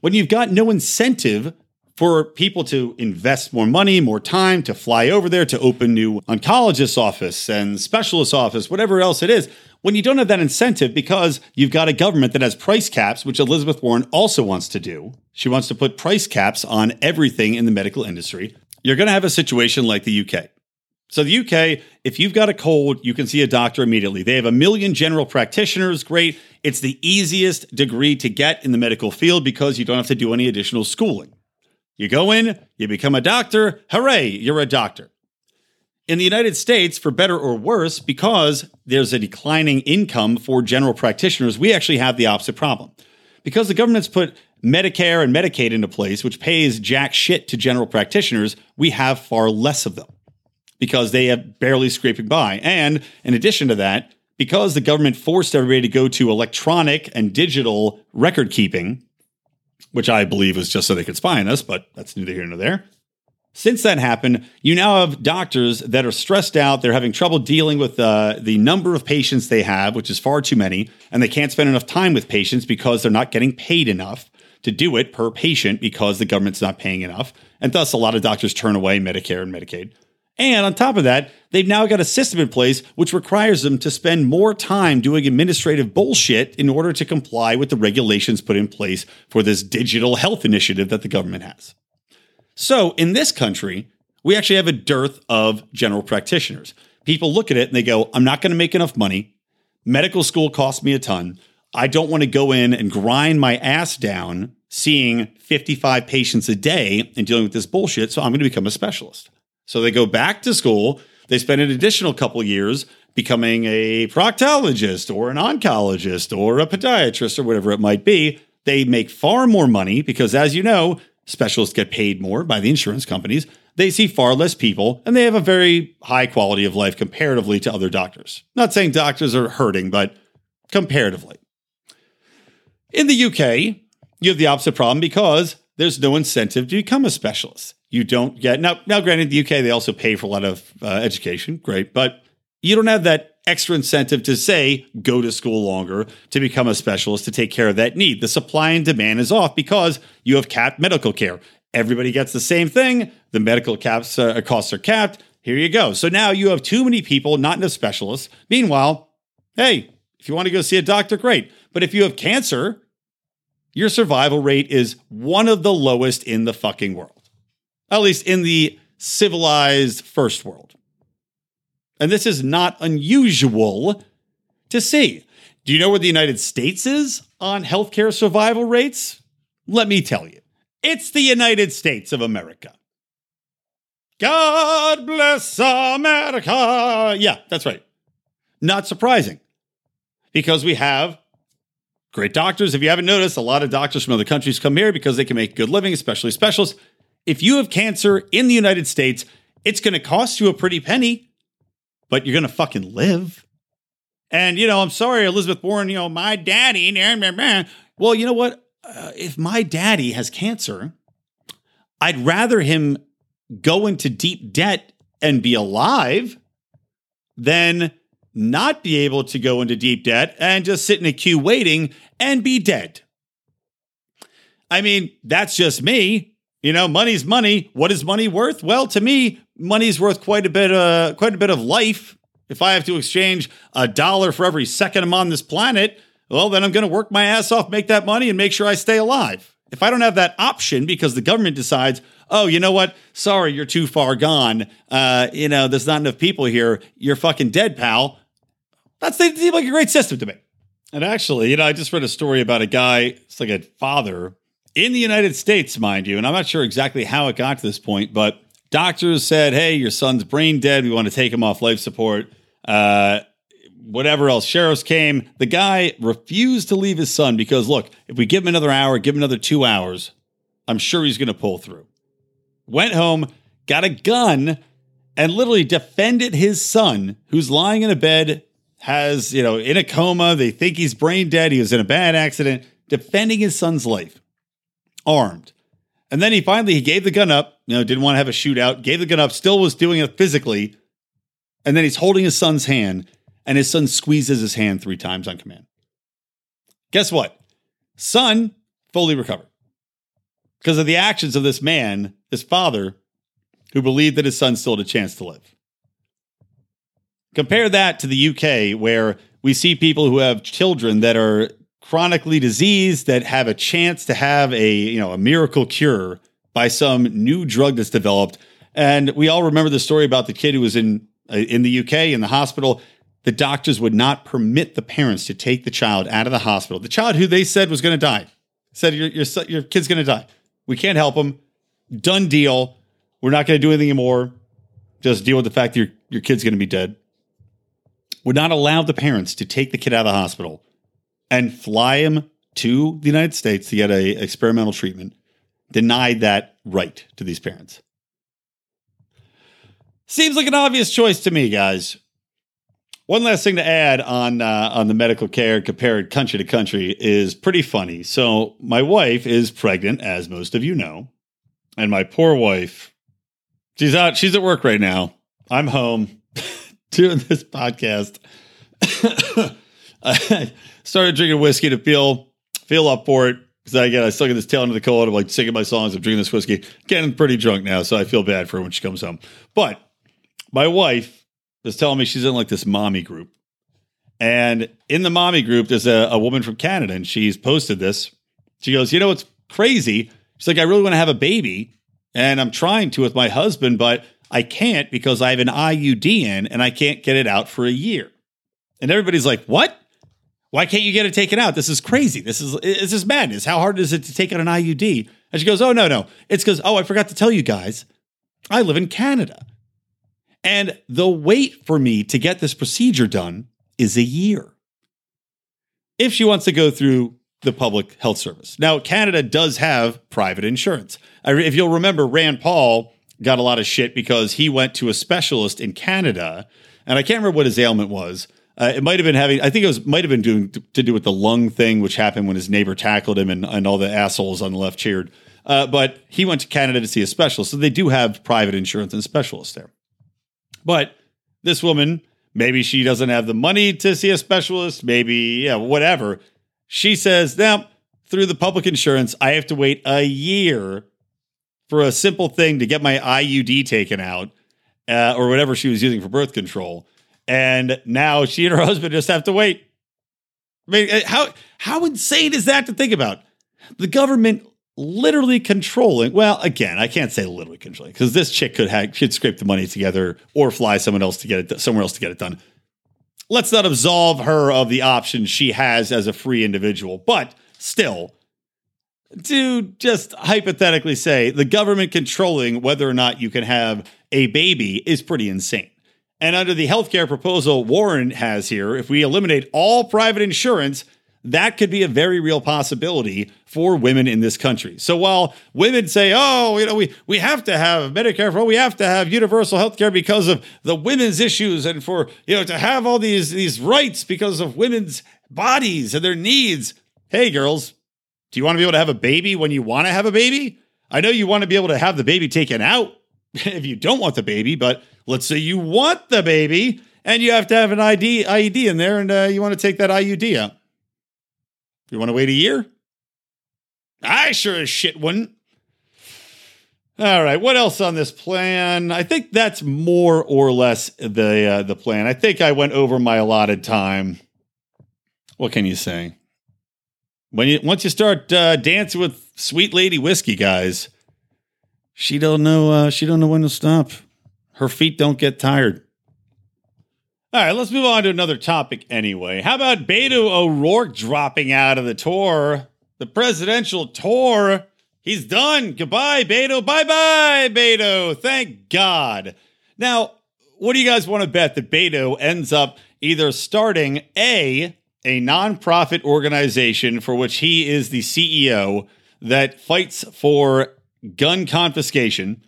when you've got no incentive for people to invest more money, more time to fly over there to open new oncologist office and specialist office, whatever else it is, when you don't have that incentive because you've got a government that has price caps, which Elizabeth Warren also wants to do. She wants to put price caps on everything in the medical industry. You're going to have a situation like the UK. So, the UK, if you've got a cold, you can see a doctor immediately. They have a million general practitioners. Great. It's the easiest degree to get in the medical field because you don't have to do any additional schooling. You go in, you become a doctor. Hooray, you're a doctor. In the United States, for better or worse, because there's a declining income for general practitioners, we actually have the opposite problem. Because the government's put Medicare and Medicaid into place, which pays jack shit to general practitioners, we have far less of them because they have barely scraping by. And in addition to that, because the government forced everybody to go to electronic and digital record keeping, which I believe was just so they could spy on us, but that's neither here nor there. Since that happened, you now have doctors that are stressed out. They're having trouble dealing with uh, the number of patients they have, which is far too many, and they can't spend enough time with patients because they're not getting paid enough to do it per patient because the government's not paying enough. And thus, a lot of doctors turn away Medicare and Medicaid. And on top of that, they've now got a system in place which requires them to spend more time doing administrative bullshit in order to comply with the regulations put in place for this digital health initiative that the government has. So in this country, we actually have a dearth of general practitioners. People look at it and they go, I'm not going to make enough money. Medical school costs me a ton. I don't want to go in and grind my ass down seeing 55 patients a day and dealing with this bullshit. So I'm going to become a specialist. So they go back to school. They spend an additional couple years becoming a proctologist or an oncologist or a podiatrist or whatever it might be. They make far more money because, as you know, Specialists get paid more by the insurance companies. They see far less people and they have a very high quality of life comparatively to other doctors. Not saying doctors are hurting, but comparatively. In the UK, you have the opposite problem because there's no incentive to become a specialist. You don't get now. Now, granted, the UK they also pay for a lot of uh, education, great, but you don't have that extra incentive to say, go to school longer, to become a specialist, to take care of that need. The supply and demand is off because you have capped medical care. Everybody gets the same thing. The medical caps uh, costs are capped. Here you go. So now you have too many people, not enough specialists. Meanwhile, hey, if you want to go see a doctor, great. But if you have cancer, your survival rate is one of the lowest in the fucking world, at least in the civilized first world. And this is not unusual to see. Do you know where the United States is on healthcare survival rates? Let me tell you, it's the United States of America. God bless America. Yeah, that's right. Not surprising because we have great doctors. If you haven't noticed, a lot of doctors from other countries come here because they can make good living, especially specialists. If you have cancer in the United States, it's going to cost you a pretty penny, but you're going to fucking live. And, you know, I'm sorry, Elizabeth Warren, you know, my daddy. Well, you know what? Uh, if my daddy has cancer, I'd rather him go into deep debt and be alive than not be able to go into deep debt and just sit in a queue waiting and be dead. I mean, that's just me. You know, money's money. What is money worth? Well, to me, money's worth quite a bit uh quite a bit of life. If I have to exchange a dollar for every second I'm on this planet, well, then I'm going to work my ass off, make that money and make sure I stay alive. If I don't have that option because the government decides, oh, you know what? Sorry, you're too far gone. Uh, you know, there's not enough people here. You're fucking dead, pal. That seems like a great system to me. And actually, you know, I just read a story about a guy, it's like a father in the United States, mind you, and I'm not sure exactly how it got to this point, but doctors said, hey, your son's brain dead. We want to take him off life support. Uh, whatever else. Sheriffs came. The guy refused to leave his son because, look, if we give him another hour, give him another two hours, I'm sure he's going to pull through. Went home, got a gun, and literally defended his son, who's lying in a bed has, you know, in a coma. They think he's brain dead. He was in a bad accident, defending his son's life, armed. And then he finally he gave the gun up, you know, didn't want to have a shootout, gave the gun up, still was doing it physically. And then he's holding his son's hand, and his son squeezes his hand three times on command. Guess what? Son fully recovered because of the actions of this man, this father, who believed that his son still had a chance to live. Compare that to the UK, where we see people who have children that are chronically diseased that have a chance to have a you know a miracle cure by some new drug that's developed. And we all remember the story about the kid who was in uh, in the UK in the hospital. The doctors would not permit the parents to take the child out of the hospital. The child who they said was going to die said, "Your your your kid's going to die. We can't help him. Done deal. We're not going to do anything anymore. Just deal with the fact that your your kid's going to be dead." would not allow the parents to take the kid out of the hospital and fly him to the United States to get a experimental treatment, denied that right to these parents. Seems like an obvious choice to me, guys. One last thing to add on uh, on the medical care compared country to country is pretty funny. So my wife is pregnant, as most of you know, and my poor wife, she's out. She's at work right now. I'm home doing this podcast, I started drinking whiskey to feel feel up for it because I get I still get this tail end of the cold. I'm like singing my songs. I'm drinking this whiskey, getting pretty drunk now, so I feel bad for her when she comes home. But my wife is telling me she's in like this mommy group, and in the mommy group, there's a, a woman from Canada, and she's posted this. She goes, "You know what's crazy?" She's like, "I really want to have a baby, and I'm trying to with my husband, but." I can't because I have an IUD in and I can't get it out for a year. And everybody's like, what? Why can't you get it taken out? This is crazy. This is this is madness. How hard is it to take out an IUD? And she goes, Oh no, no. It's because, oh, I forgot to tell you guys, I live in Canada. And the wait for me to get this procedure done is a year. If she wants to go through the public health service. Now, Canada does have private insurance. If you'll remember, Rand Paul got a lot of shit because he went to a specialist in Canada, and I can't remember what his ailment was. Uh, it might have been having, I think it was might have been doing to do with the lung thing, which happened when his neighbor tackled him and, and all the assholes on the left cheered. Uh, but he went to Canada to see a specialist, so they do have private insurance and specialists there. But this woman Maybe she doesn't have the money to see a specialist. Maybe, yeah, whatever. She says, now, through the public insurance, I have to wait a year for a simple thing to get my IUD taken out uh, or whatever she was using for birth control. And now she and her husband just have to wait. I mean, uh, how how insane is that to think about? The government literally controlling. Well, again, I can't say literally controlling because this chick could have should scrape the money together or fly someone else to get it somewhere else to get it done. Let's not absolve her of the options she has as a free individual, but still, to just hypothetically say the government controlling whether or not you can have a baby is pretty insane. And under the healthcare proposal Warren has here, if we eliminate all private insurance, that could be a very real possibility for women in this country. So while women say, oh, you know, we, we have to have Medicare for we have to have universal health care because of the women's issues and for, you know, to have all these, these rights because of women's bodies and their needs. Hey, girls, do you want to be able to have a baby when you want to have a baby? I know you want to be able to have the baby taken out if you don't want the baby, but let's say you want the baby and you have to have an ID, IUD in there and uh, you want to take that IUD out. You want to wait a year? I sure as shit wouldn't. All right, what else on this plan? I think that's more or less the uh, the plan. I think I went over my allotted time. What can you say? When you once you start uh, dancing with sweet lady whiskey guys, she don't know uh, she don't know when to stop. Her feet don't get tired. All right, let's move on to another topic anyway. How about Beto O'Rourke dropping out of the tour? The presidential tour. He's done. Goodbye, Beto. Bye bye, Beto. Thank God. Now, what do you guys want to bet that Beto ends up either starting A, a nonprofit organization for which he is the CEO that fights for gun confiscation?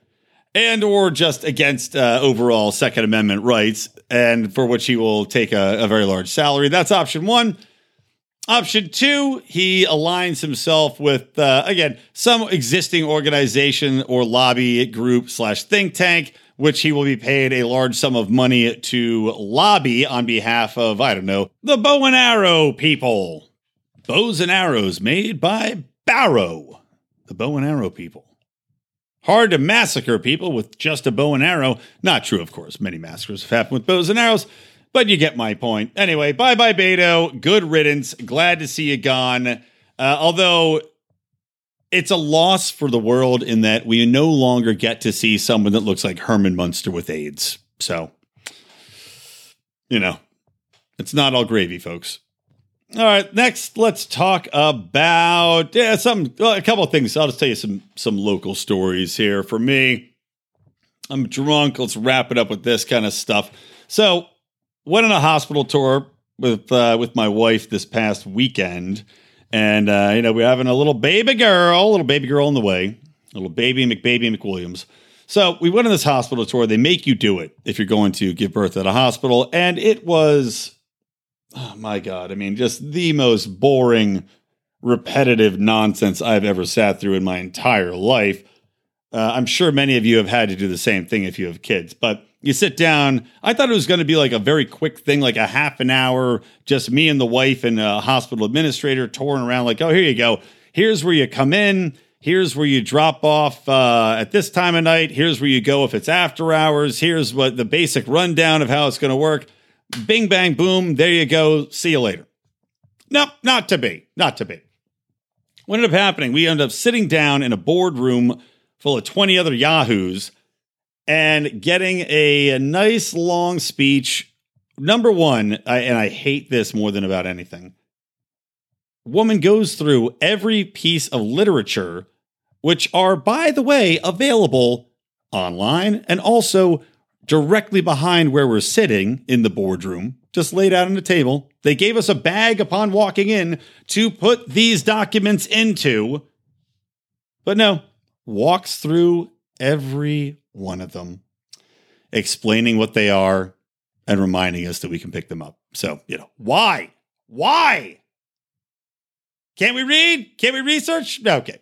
and or just against uh, overall Second Amendment rights, and for which he will take a, a very large salary. That's option one. Option two, he aligns himself with, uh, again, some existing organization or lobby group slash think tank, which he will be paid a large sum of money to lobby on behalf of, I don't know, the bow and arrow people. Bows and arrows made by Barrow, the bow and arrow people. Hard to massacre people with just a bow and arrow. Not true, of course. Many massacres have happened with bows and arrows, but you get my point. Anyway, bye bye, Beto. Good riddance. Glad to see you gone. Uh, although it's a loss for the world in that we no longer get to see someone that looks like Herman Munster with AIDS. So, you know, it's not all gravy, folks. All right, next let's talk about yeah, some a couple of things. I'll just tell you some some local stories here. For me, I'm drunk. Let's wrap it up with this kind of stuff. So, went on a hospital tour with uh, with my wife this past weekend, and uh, you know we're having a little baby girl, little baby girl on the way, little baby McBaby McWilliams. So we went on this hospital tour. They make you do it if you're going to give birth at a hospital, and it was oh my god. I mean just the most boring repetitive nonsense i've ever sat through in my entire life. Uh, i'm sure many of you have had to do the same thing if you have kids but you sit down. I thought it was going to be like a very quick thing like a half an hour just me and the wife and a hospital administrator touring around like oh here you go. Here's where you come in. Here's where you drop off uh, at this time of night. Here's where you go if it's after hours. Here's what the basic rundown of how it's going to work Bing, bang, boom. There you go. See you later. No, not to be. Not to be. What ended up happening? We ended up sitting down in a boardroom full of 20 other Yahoos and getting a, a nice long speech. Number one, I, and I hate this more than about anything. Woman goes through every piece of literature, which are, by the way, available online and also directly behind where we're sitting in the boardroom, just laid out on the table. They gave us a bag upon walking in to put these documents into. But no, walks through every one of them, explaining what they are and reminding us that we can pick them up. So, you know, why? Why? Can't we read? Can't we research? Okay.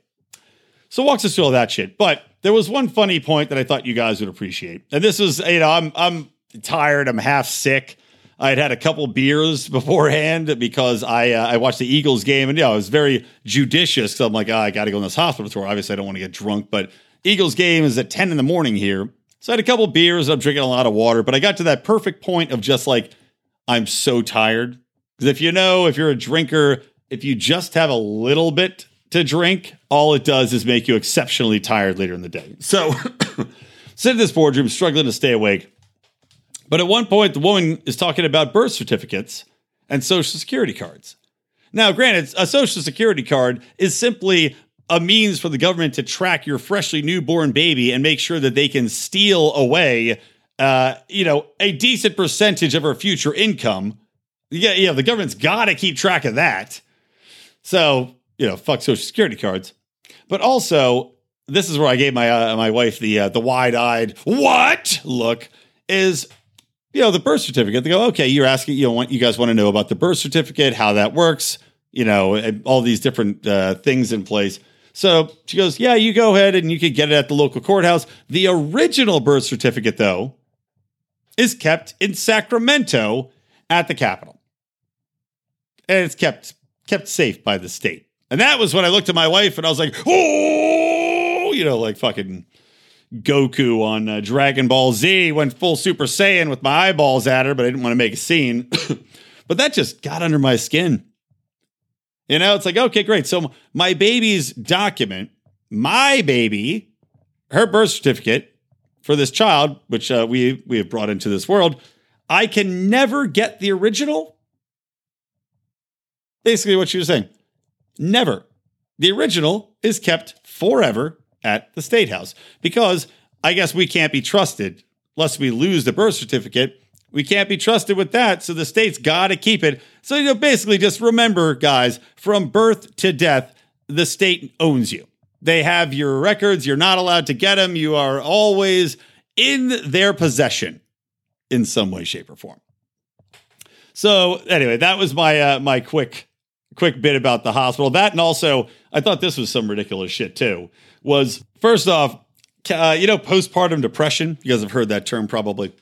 So walks us through all that shit. But there was one funny point that I thought you guys would appreciate. And this was, you know, I'm I'm tired, I'm half sick. I had had a couple beers beforehand because I uh, I watched the Eagles game and yeah, I was very judicious So I'm like, oh, I got to go in this hospital tour. Obviously, I don't want to get drunk, but Eagles game is at 10 in the morning here. So I had a couple beers. I'm drinking a lot of water, but I got to that perfect point of just like, I'm so tired. Because if you know, if you're a drinker, if you just have a little bit to drink, all it does is make you exceptionally tired later in the day. So, sit in this boardroom, struggling to stay awake. But at one point, the woman is talking about birth certificates and social security cards. Now, granted, a social security card is simply a means for the government to track your freshly newborn baby and make sure that they can steal away, uh, you know, a decent percentage of her future income. Yeah, yeah, the government's got to keep track of that. So, you know, fuck social security cards. But also, this is where I gave my uh, my wife the uh, the wide eyed what look is you know, the birth certificate. They go, okay, you're asking, you know, want you guys want to know about the birth certificate, how that works, you know, all these different uh, things in place. So she goes, yeah, you go ahead and you could get it at the local courthouse. The original birth certificate, though, is kept in Sacramento at the Capitol, and it's kept kept safe by the state. And that was when I looked at my wife and I was like, oh, you know, like fucking Goku on uh, Dragon Ball Z went full Super Saiyan with my eyeballs at her, but I didn't want to make a scene. but that just got under my skin. You know, it's like, okay, great. So my baby's document, my baby, her birth certificate for this child, which uh, we we have brought into this world, I can never get the original. Basically, what she was saying, never. The original is kept forever at the state house because I guess we can't be trusted lest we lose the birth certificate. We can't be trusted with that. So the state's got to keep it. So, you know, basically just remember, guys, from birth to death, the state owns you. They have your records. You're not allowed to get them. You are always in their possession in some way, shape, or form. So anyway, that was my uh, my quick quick bit about the hospital. That and also, I thought this was some ridiculous shit too was first off, uh, you know, postpartum depression. You guys have heard that term probably.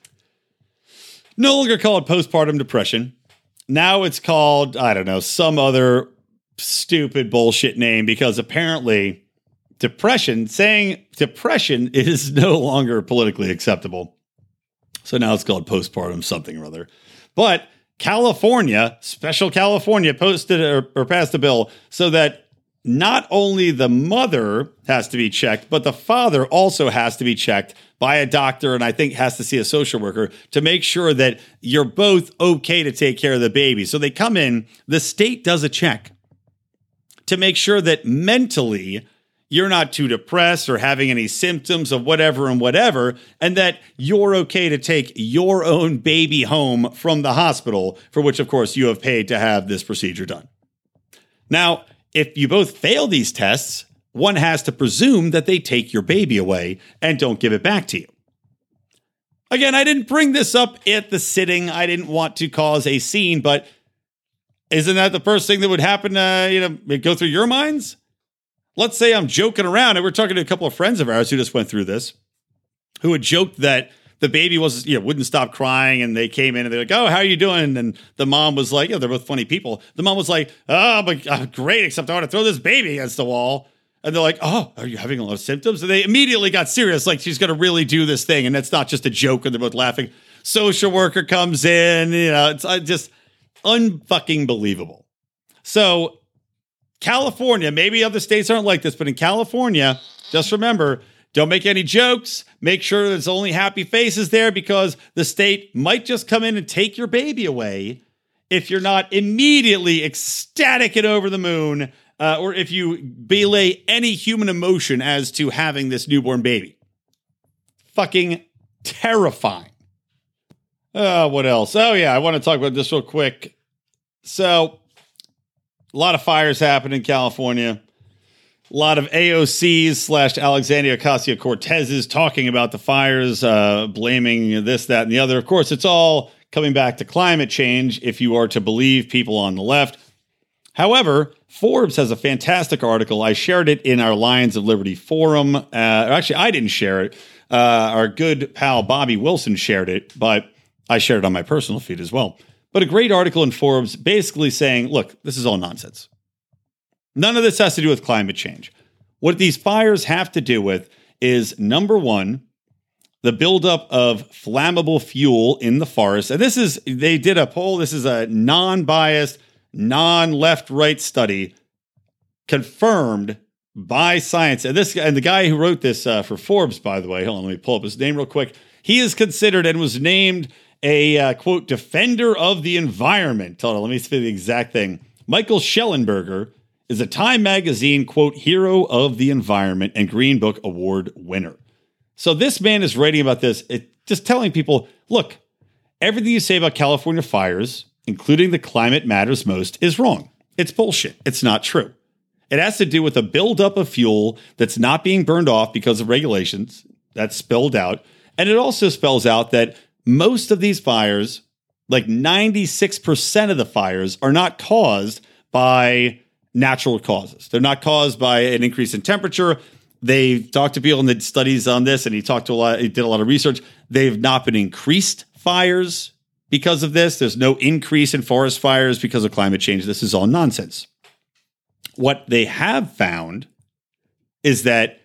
No longer called postpartum depression. Now it's called, I don't know, some other stupid bullshit name because apparently depression, saying depression is no longer politically acceptable. So now it's called postpartum something or other. But California, special California, posted or, or passed a bill so that not only the mother has to be checked, but the father also has to be checked by a doctor and I think has to see a social worker to make sure that you're both okay to take care of the baby. So they come in, the state does a check to make sure that mentally you're not too depressed or having any symptoms of whatever and whatever, and that you're okay to take your own baby home from the hospital, for which, of course, you have paid to have this procedure done. Now, if you both fail these tests, one has to presume that they take your baby away and don't give it back to you. Again, I didn't bring this up at the sitting. I didn't want to cause a scene, but isn't that the first thing that would happen? You know, go through your minds. Let's say I'm joking around, and we're talking to a couple of friends of ours who just went through this, who had joked that the baby was, you know, wouldn't stop crying. And they came in and they're like, oh, how are you doing? And the mom was like, yeah, they're both funny people. The mom was like, oh, but uh, great, except I want to throw this baby against the wall. And they're like, oh, are you having a lot of symptoms? And they immediately got serious, like she's going to really do this thing. And that's not just a joke. And they're both laughing. Social worker comes in, you know, it's uh, just unfucking believable. So, California, maybe other states aren't like this, but in California, just remember don't make any jokes. Make sure there's only happy faces there because the state might just come in and take your baby away if you're not immediately ecstatic and over the moon, uh, or if you belay any human emotion as to having this newborn baby. Fucking terrifying. Uh, what else? Oh, yeah, I want to talk about this real quick. So, a lot of fires happen in California a lot of AOCs slash Alexandria Ocasio Cortez's talking about the fires, uh, blaming this, that, and the other. Of course, it's all coming back to climate change if you are to believe people on the left. However, Forbes has a fantastic article. I shared it in our Lions of Liberty forum. Uh, actually, I didn't share it. Uh, our good pal Bobby Wilson shared it, but I shared it on my personal feed as well. But a great article in Forbes basically saying, look, this is all nonsense. None of this has to do with climate change. What these fires have to do with is number one, the buildup of flammable fuel in the forest. And this is, they did a poll. This is a non biased, non left right study confirmed by science. And this, and the guy who wrote this uh, for Forbes, by the way, hold on, let me pull up his name real quick. He is considered and was named a uh, quote defender of the environment. Hold on, let me say the exact thing. Michael Shellenberger is a Time Magazine quote hero of the environment and Green Book Award winner. So this man is writing about this, it, just telling people, look, everything you say about California fires, including the climate matters most, is wrong. It's bullshit. It's not true. It has to do with a buildup of fuel that's not being burned off because of regulations that's spelled out. And it also spells out that most of these fires, like 96% of the fires, are not caused by natural causes. They're not caused by an increase in temperature. They talked to people and did studies on this, and he talked to a lot, he did a lot of research. They've not been increased fires because of this. There's no increase in forest fires because of climate change. This is all nonsense. What they have found is that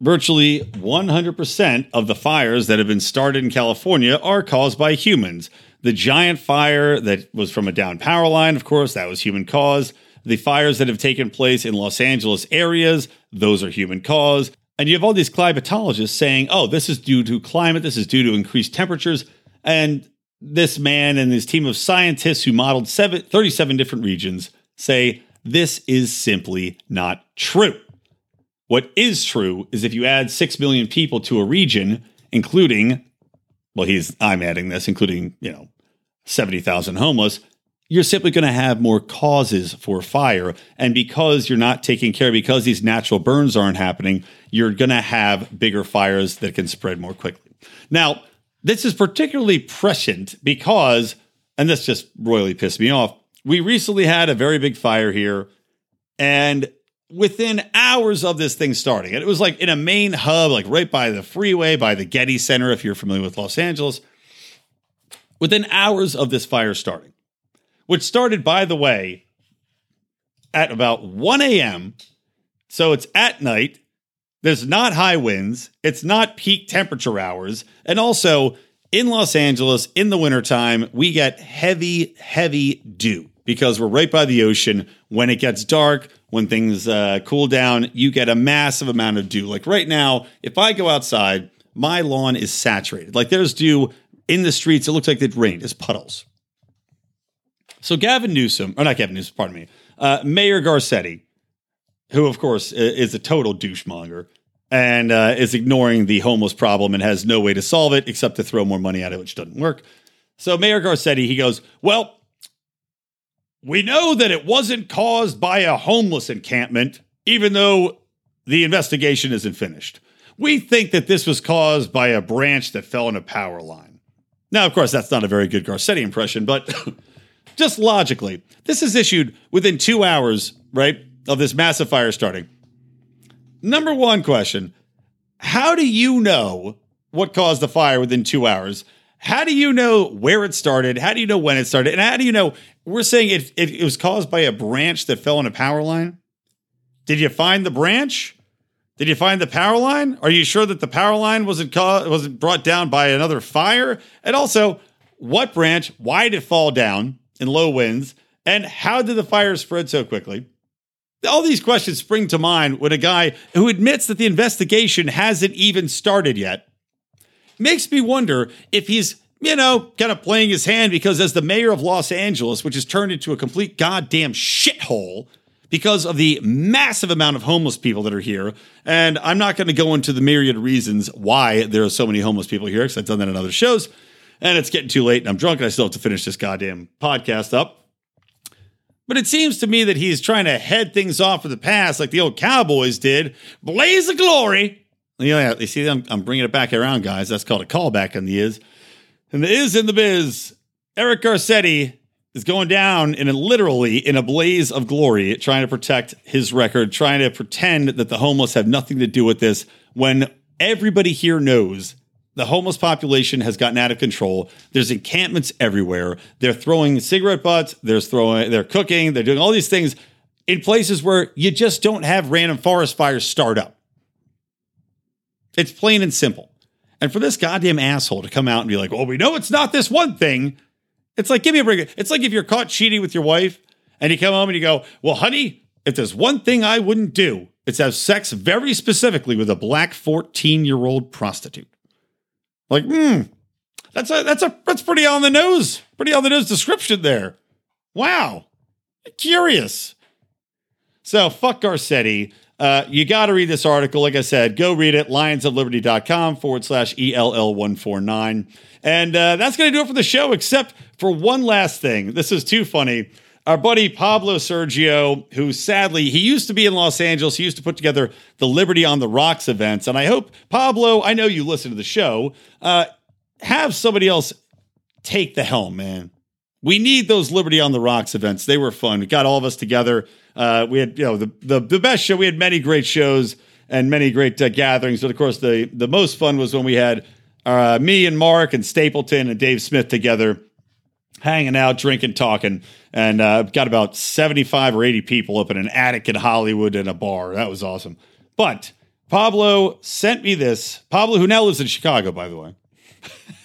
virtually 100% of the fires that have been started in California are caused by humans. The giant fire that was from a down power line, of course, that was human caused. The fires that have taken place in Los Angeles areas, those are human caused. And you have all these climatologists saying, oh, this is due to climate, this is due to increased temperatures. And this man and his team of scientists who modeled seven, 37 different regions say this is simply not true. What is true is if you add 6 million people to a region, including, well, he's, I'm adding this, including, you know, 70,000 homeless, you're simply going to have more causes for fire. And because you're not taking care, because these natural burns aren't happening, you're going to have bigger fires that can spread more quickly. Now, this is particularly prescient because, and this just royally pissed me off, we recently had a very big fire here. And within hours of this thing starting, and it was like in a main hub, like right by the freeway, by the Getty Center, if you're familiar with Los Angeles, within hours of this fire starting, which started, by the way, at about 1 a.m. So it's at night. There's not high winds. It's not peak temperature hours. And also in Los Angeles in the wintertime, we get heavy, heavy dew because we're right by the ocean. When it gets dark, when things uh, cool down, you get a massive amount of dew. Like right now, if I go outside, my lawn is saturated. Like there's dew in the streets. It looks like it rained. It's puddles. So Gavin Newsom, or not Gavin Newsom, pardon me, uh, Mayor Garcetti, who of course is a total douchemonger and uh, is ignoring the homeless problem and has no way to solve it except to throw more money at it, which doesn't work. So Mayor Garcetti, he goes, well, we know that it wasn't caused by a homeless encampment, even though the investigation isn't finished. We think that this was caused by a branch that fell in a power line. Now, of course, that's not a very good Garcetti impression, but just logically, this is issued within two hours, right, of this massive fire starting. Number one question How do you know what caused the fire within two hours? How do you know where it started? How do you know when it started? And how do you know we're saying it, it, it was caused by a branch that fell in a power line? Did you find the branch? Did you find the power line? Are you sure that the power line wasn't ca- wasn't brought down by another fire? And also, what branch? Why did it fall down in low winds? And how did the fire spread so quickly? All these questions spring to mind when a guy who admits that the investigation hasn't even started yet makes me wonder if he's, you know, kind of playing his hand because as the mayor of Los Angeles, which has turned into a complete goddamn shithole because of the massive amount of homeless people that are here. And I'm not going to go into the myriad reasons why there are so many homeless people here because I've done that in other shows. And it's getting too late and I'm drunk and I still have to finish this goddamn podcast up. But it seems to me that he's trying to head things off for the past like the old Cowboys did. Blaze of glory yeah, you see, I'm, I'm bringing it back around, guys. That's called a callback in the is. And the is in the biz. Eric Garcetti is going down in a literally in a blaze of glory, trying to protect his record, trying to pretend that the homeless have nothing to do with this when everybody here knows the homeless population has gotten out of control. There's encampments everywhere. They're throwing cigarette butts. They're throwing. They're cooking. They're doing all these things in places where you just don't have random forest fires start up. It's plain and simple. And for this goddamn asshole to come out and be like, "Well, we know it's not this one thing." It's like, give me a break. It's like if you're caught cheating with your wife and you come home and you go, "Well, honey, if there's one thing I wouldn't do, it's have sex very specifically with a black 14 year old prostitute." Like, hmm, that's a that's a that's pretty on the nose, pretty on the nose description there. Wow, curious. So fuck Garcetti. Uh, you got to read this article. Like I said, go read it. Lionsofliberty.com forward slash ELL149. And uh, that's going to do it for the show, except for one last thing. This is too funny. Our buddy Pablo Sergio, who sadly, he used to be in Los Angeles. He used to put together the Liberty on the Rocks events. And I hope, Pablo, I know you listen to the show, uh, have somebody else take the helm, man. We need those Liberty on the Rocks events. They were fun. It got all of us together. Uh, we had, you know, the, the, the best show. We had many great shows and many great uh, gatherings. But of course, the the most fun was when we had uh, me and Mark and Stapleton and Dave Smith together, hanging out, drinking, talking, and uh, got about seventy five or eighty people up in an attic in Hollywood in a bar. That was awesome. But Pablo sent me this. Pablo, who now lives in Chicago, by the way.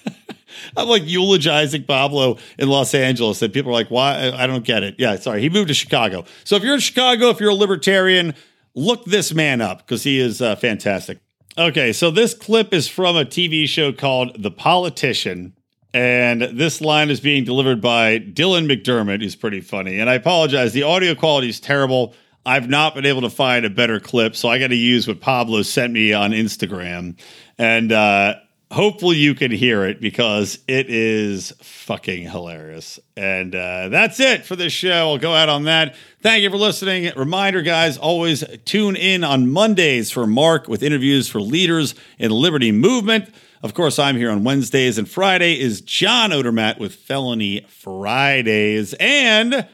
I'm like eulogizing Pablo in Los Angeles, and people are like, "Why? I don't get it." Yeah, sorry, he moved to Chicago. So if you're in Chicago, if you're a libertarian, look this man up because he is uh, fantastic. Okay, so this clip is from a TV show called The Politician. And this line is being delivered by Dylan McDermott, who's pretty funny. And I apologize, the audio quality is terrible. I've not been able to find a better clip, so I got to use what Pablo sent me on Instagram. And uh, hopefully you can hear it because it is fucking hilarious. And uh, that's it for this show. I'll go out on that. Thank you for listening. Reminder, guys, always tune in on Mondays for Mark with interviews for leaders in the Liberty Movement. Of course, I'm here on Wednesdays, and Friday is John Odermatt with Felony Fridays. And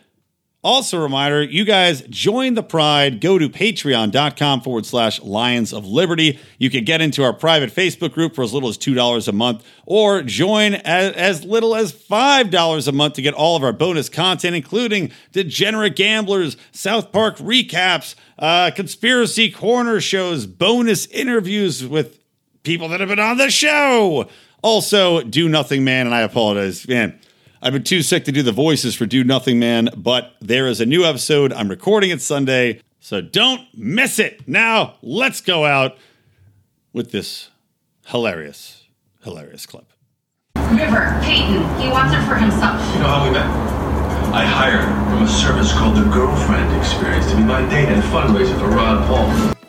also, a reminder, you guys join the Pride. Go to patreon.com forward slash Lions of Liberty. You can get into our private Facebook group for as little as $2 a month, or join as, as little as $5 a month to get all of our bonus content, including Degenerate Gamblers, South Park recaps, uh, conspiracy corner shows, bonus interviews with people that have been on the show. Also, Do Nothing Man, and I apologize, man. I've been too sick to do the voices for Do Nothing Man, but there is a new episode. I'm recording it Sunday, so don't miss it. Now, let's go out with this hilarious, hilarious clip. River, Payton, he wants it for himself. You know how we met? I hired from a service called the Girlfriend Experience to be my date and fundraiser for Ron Paul.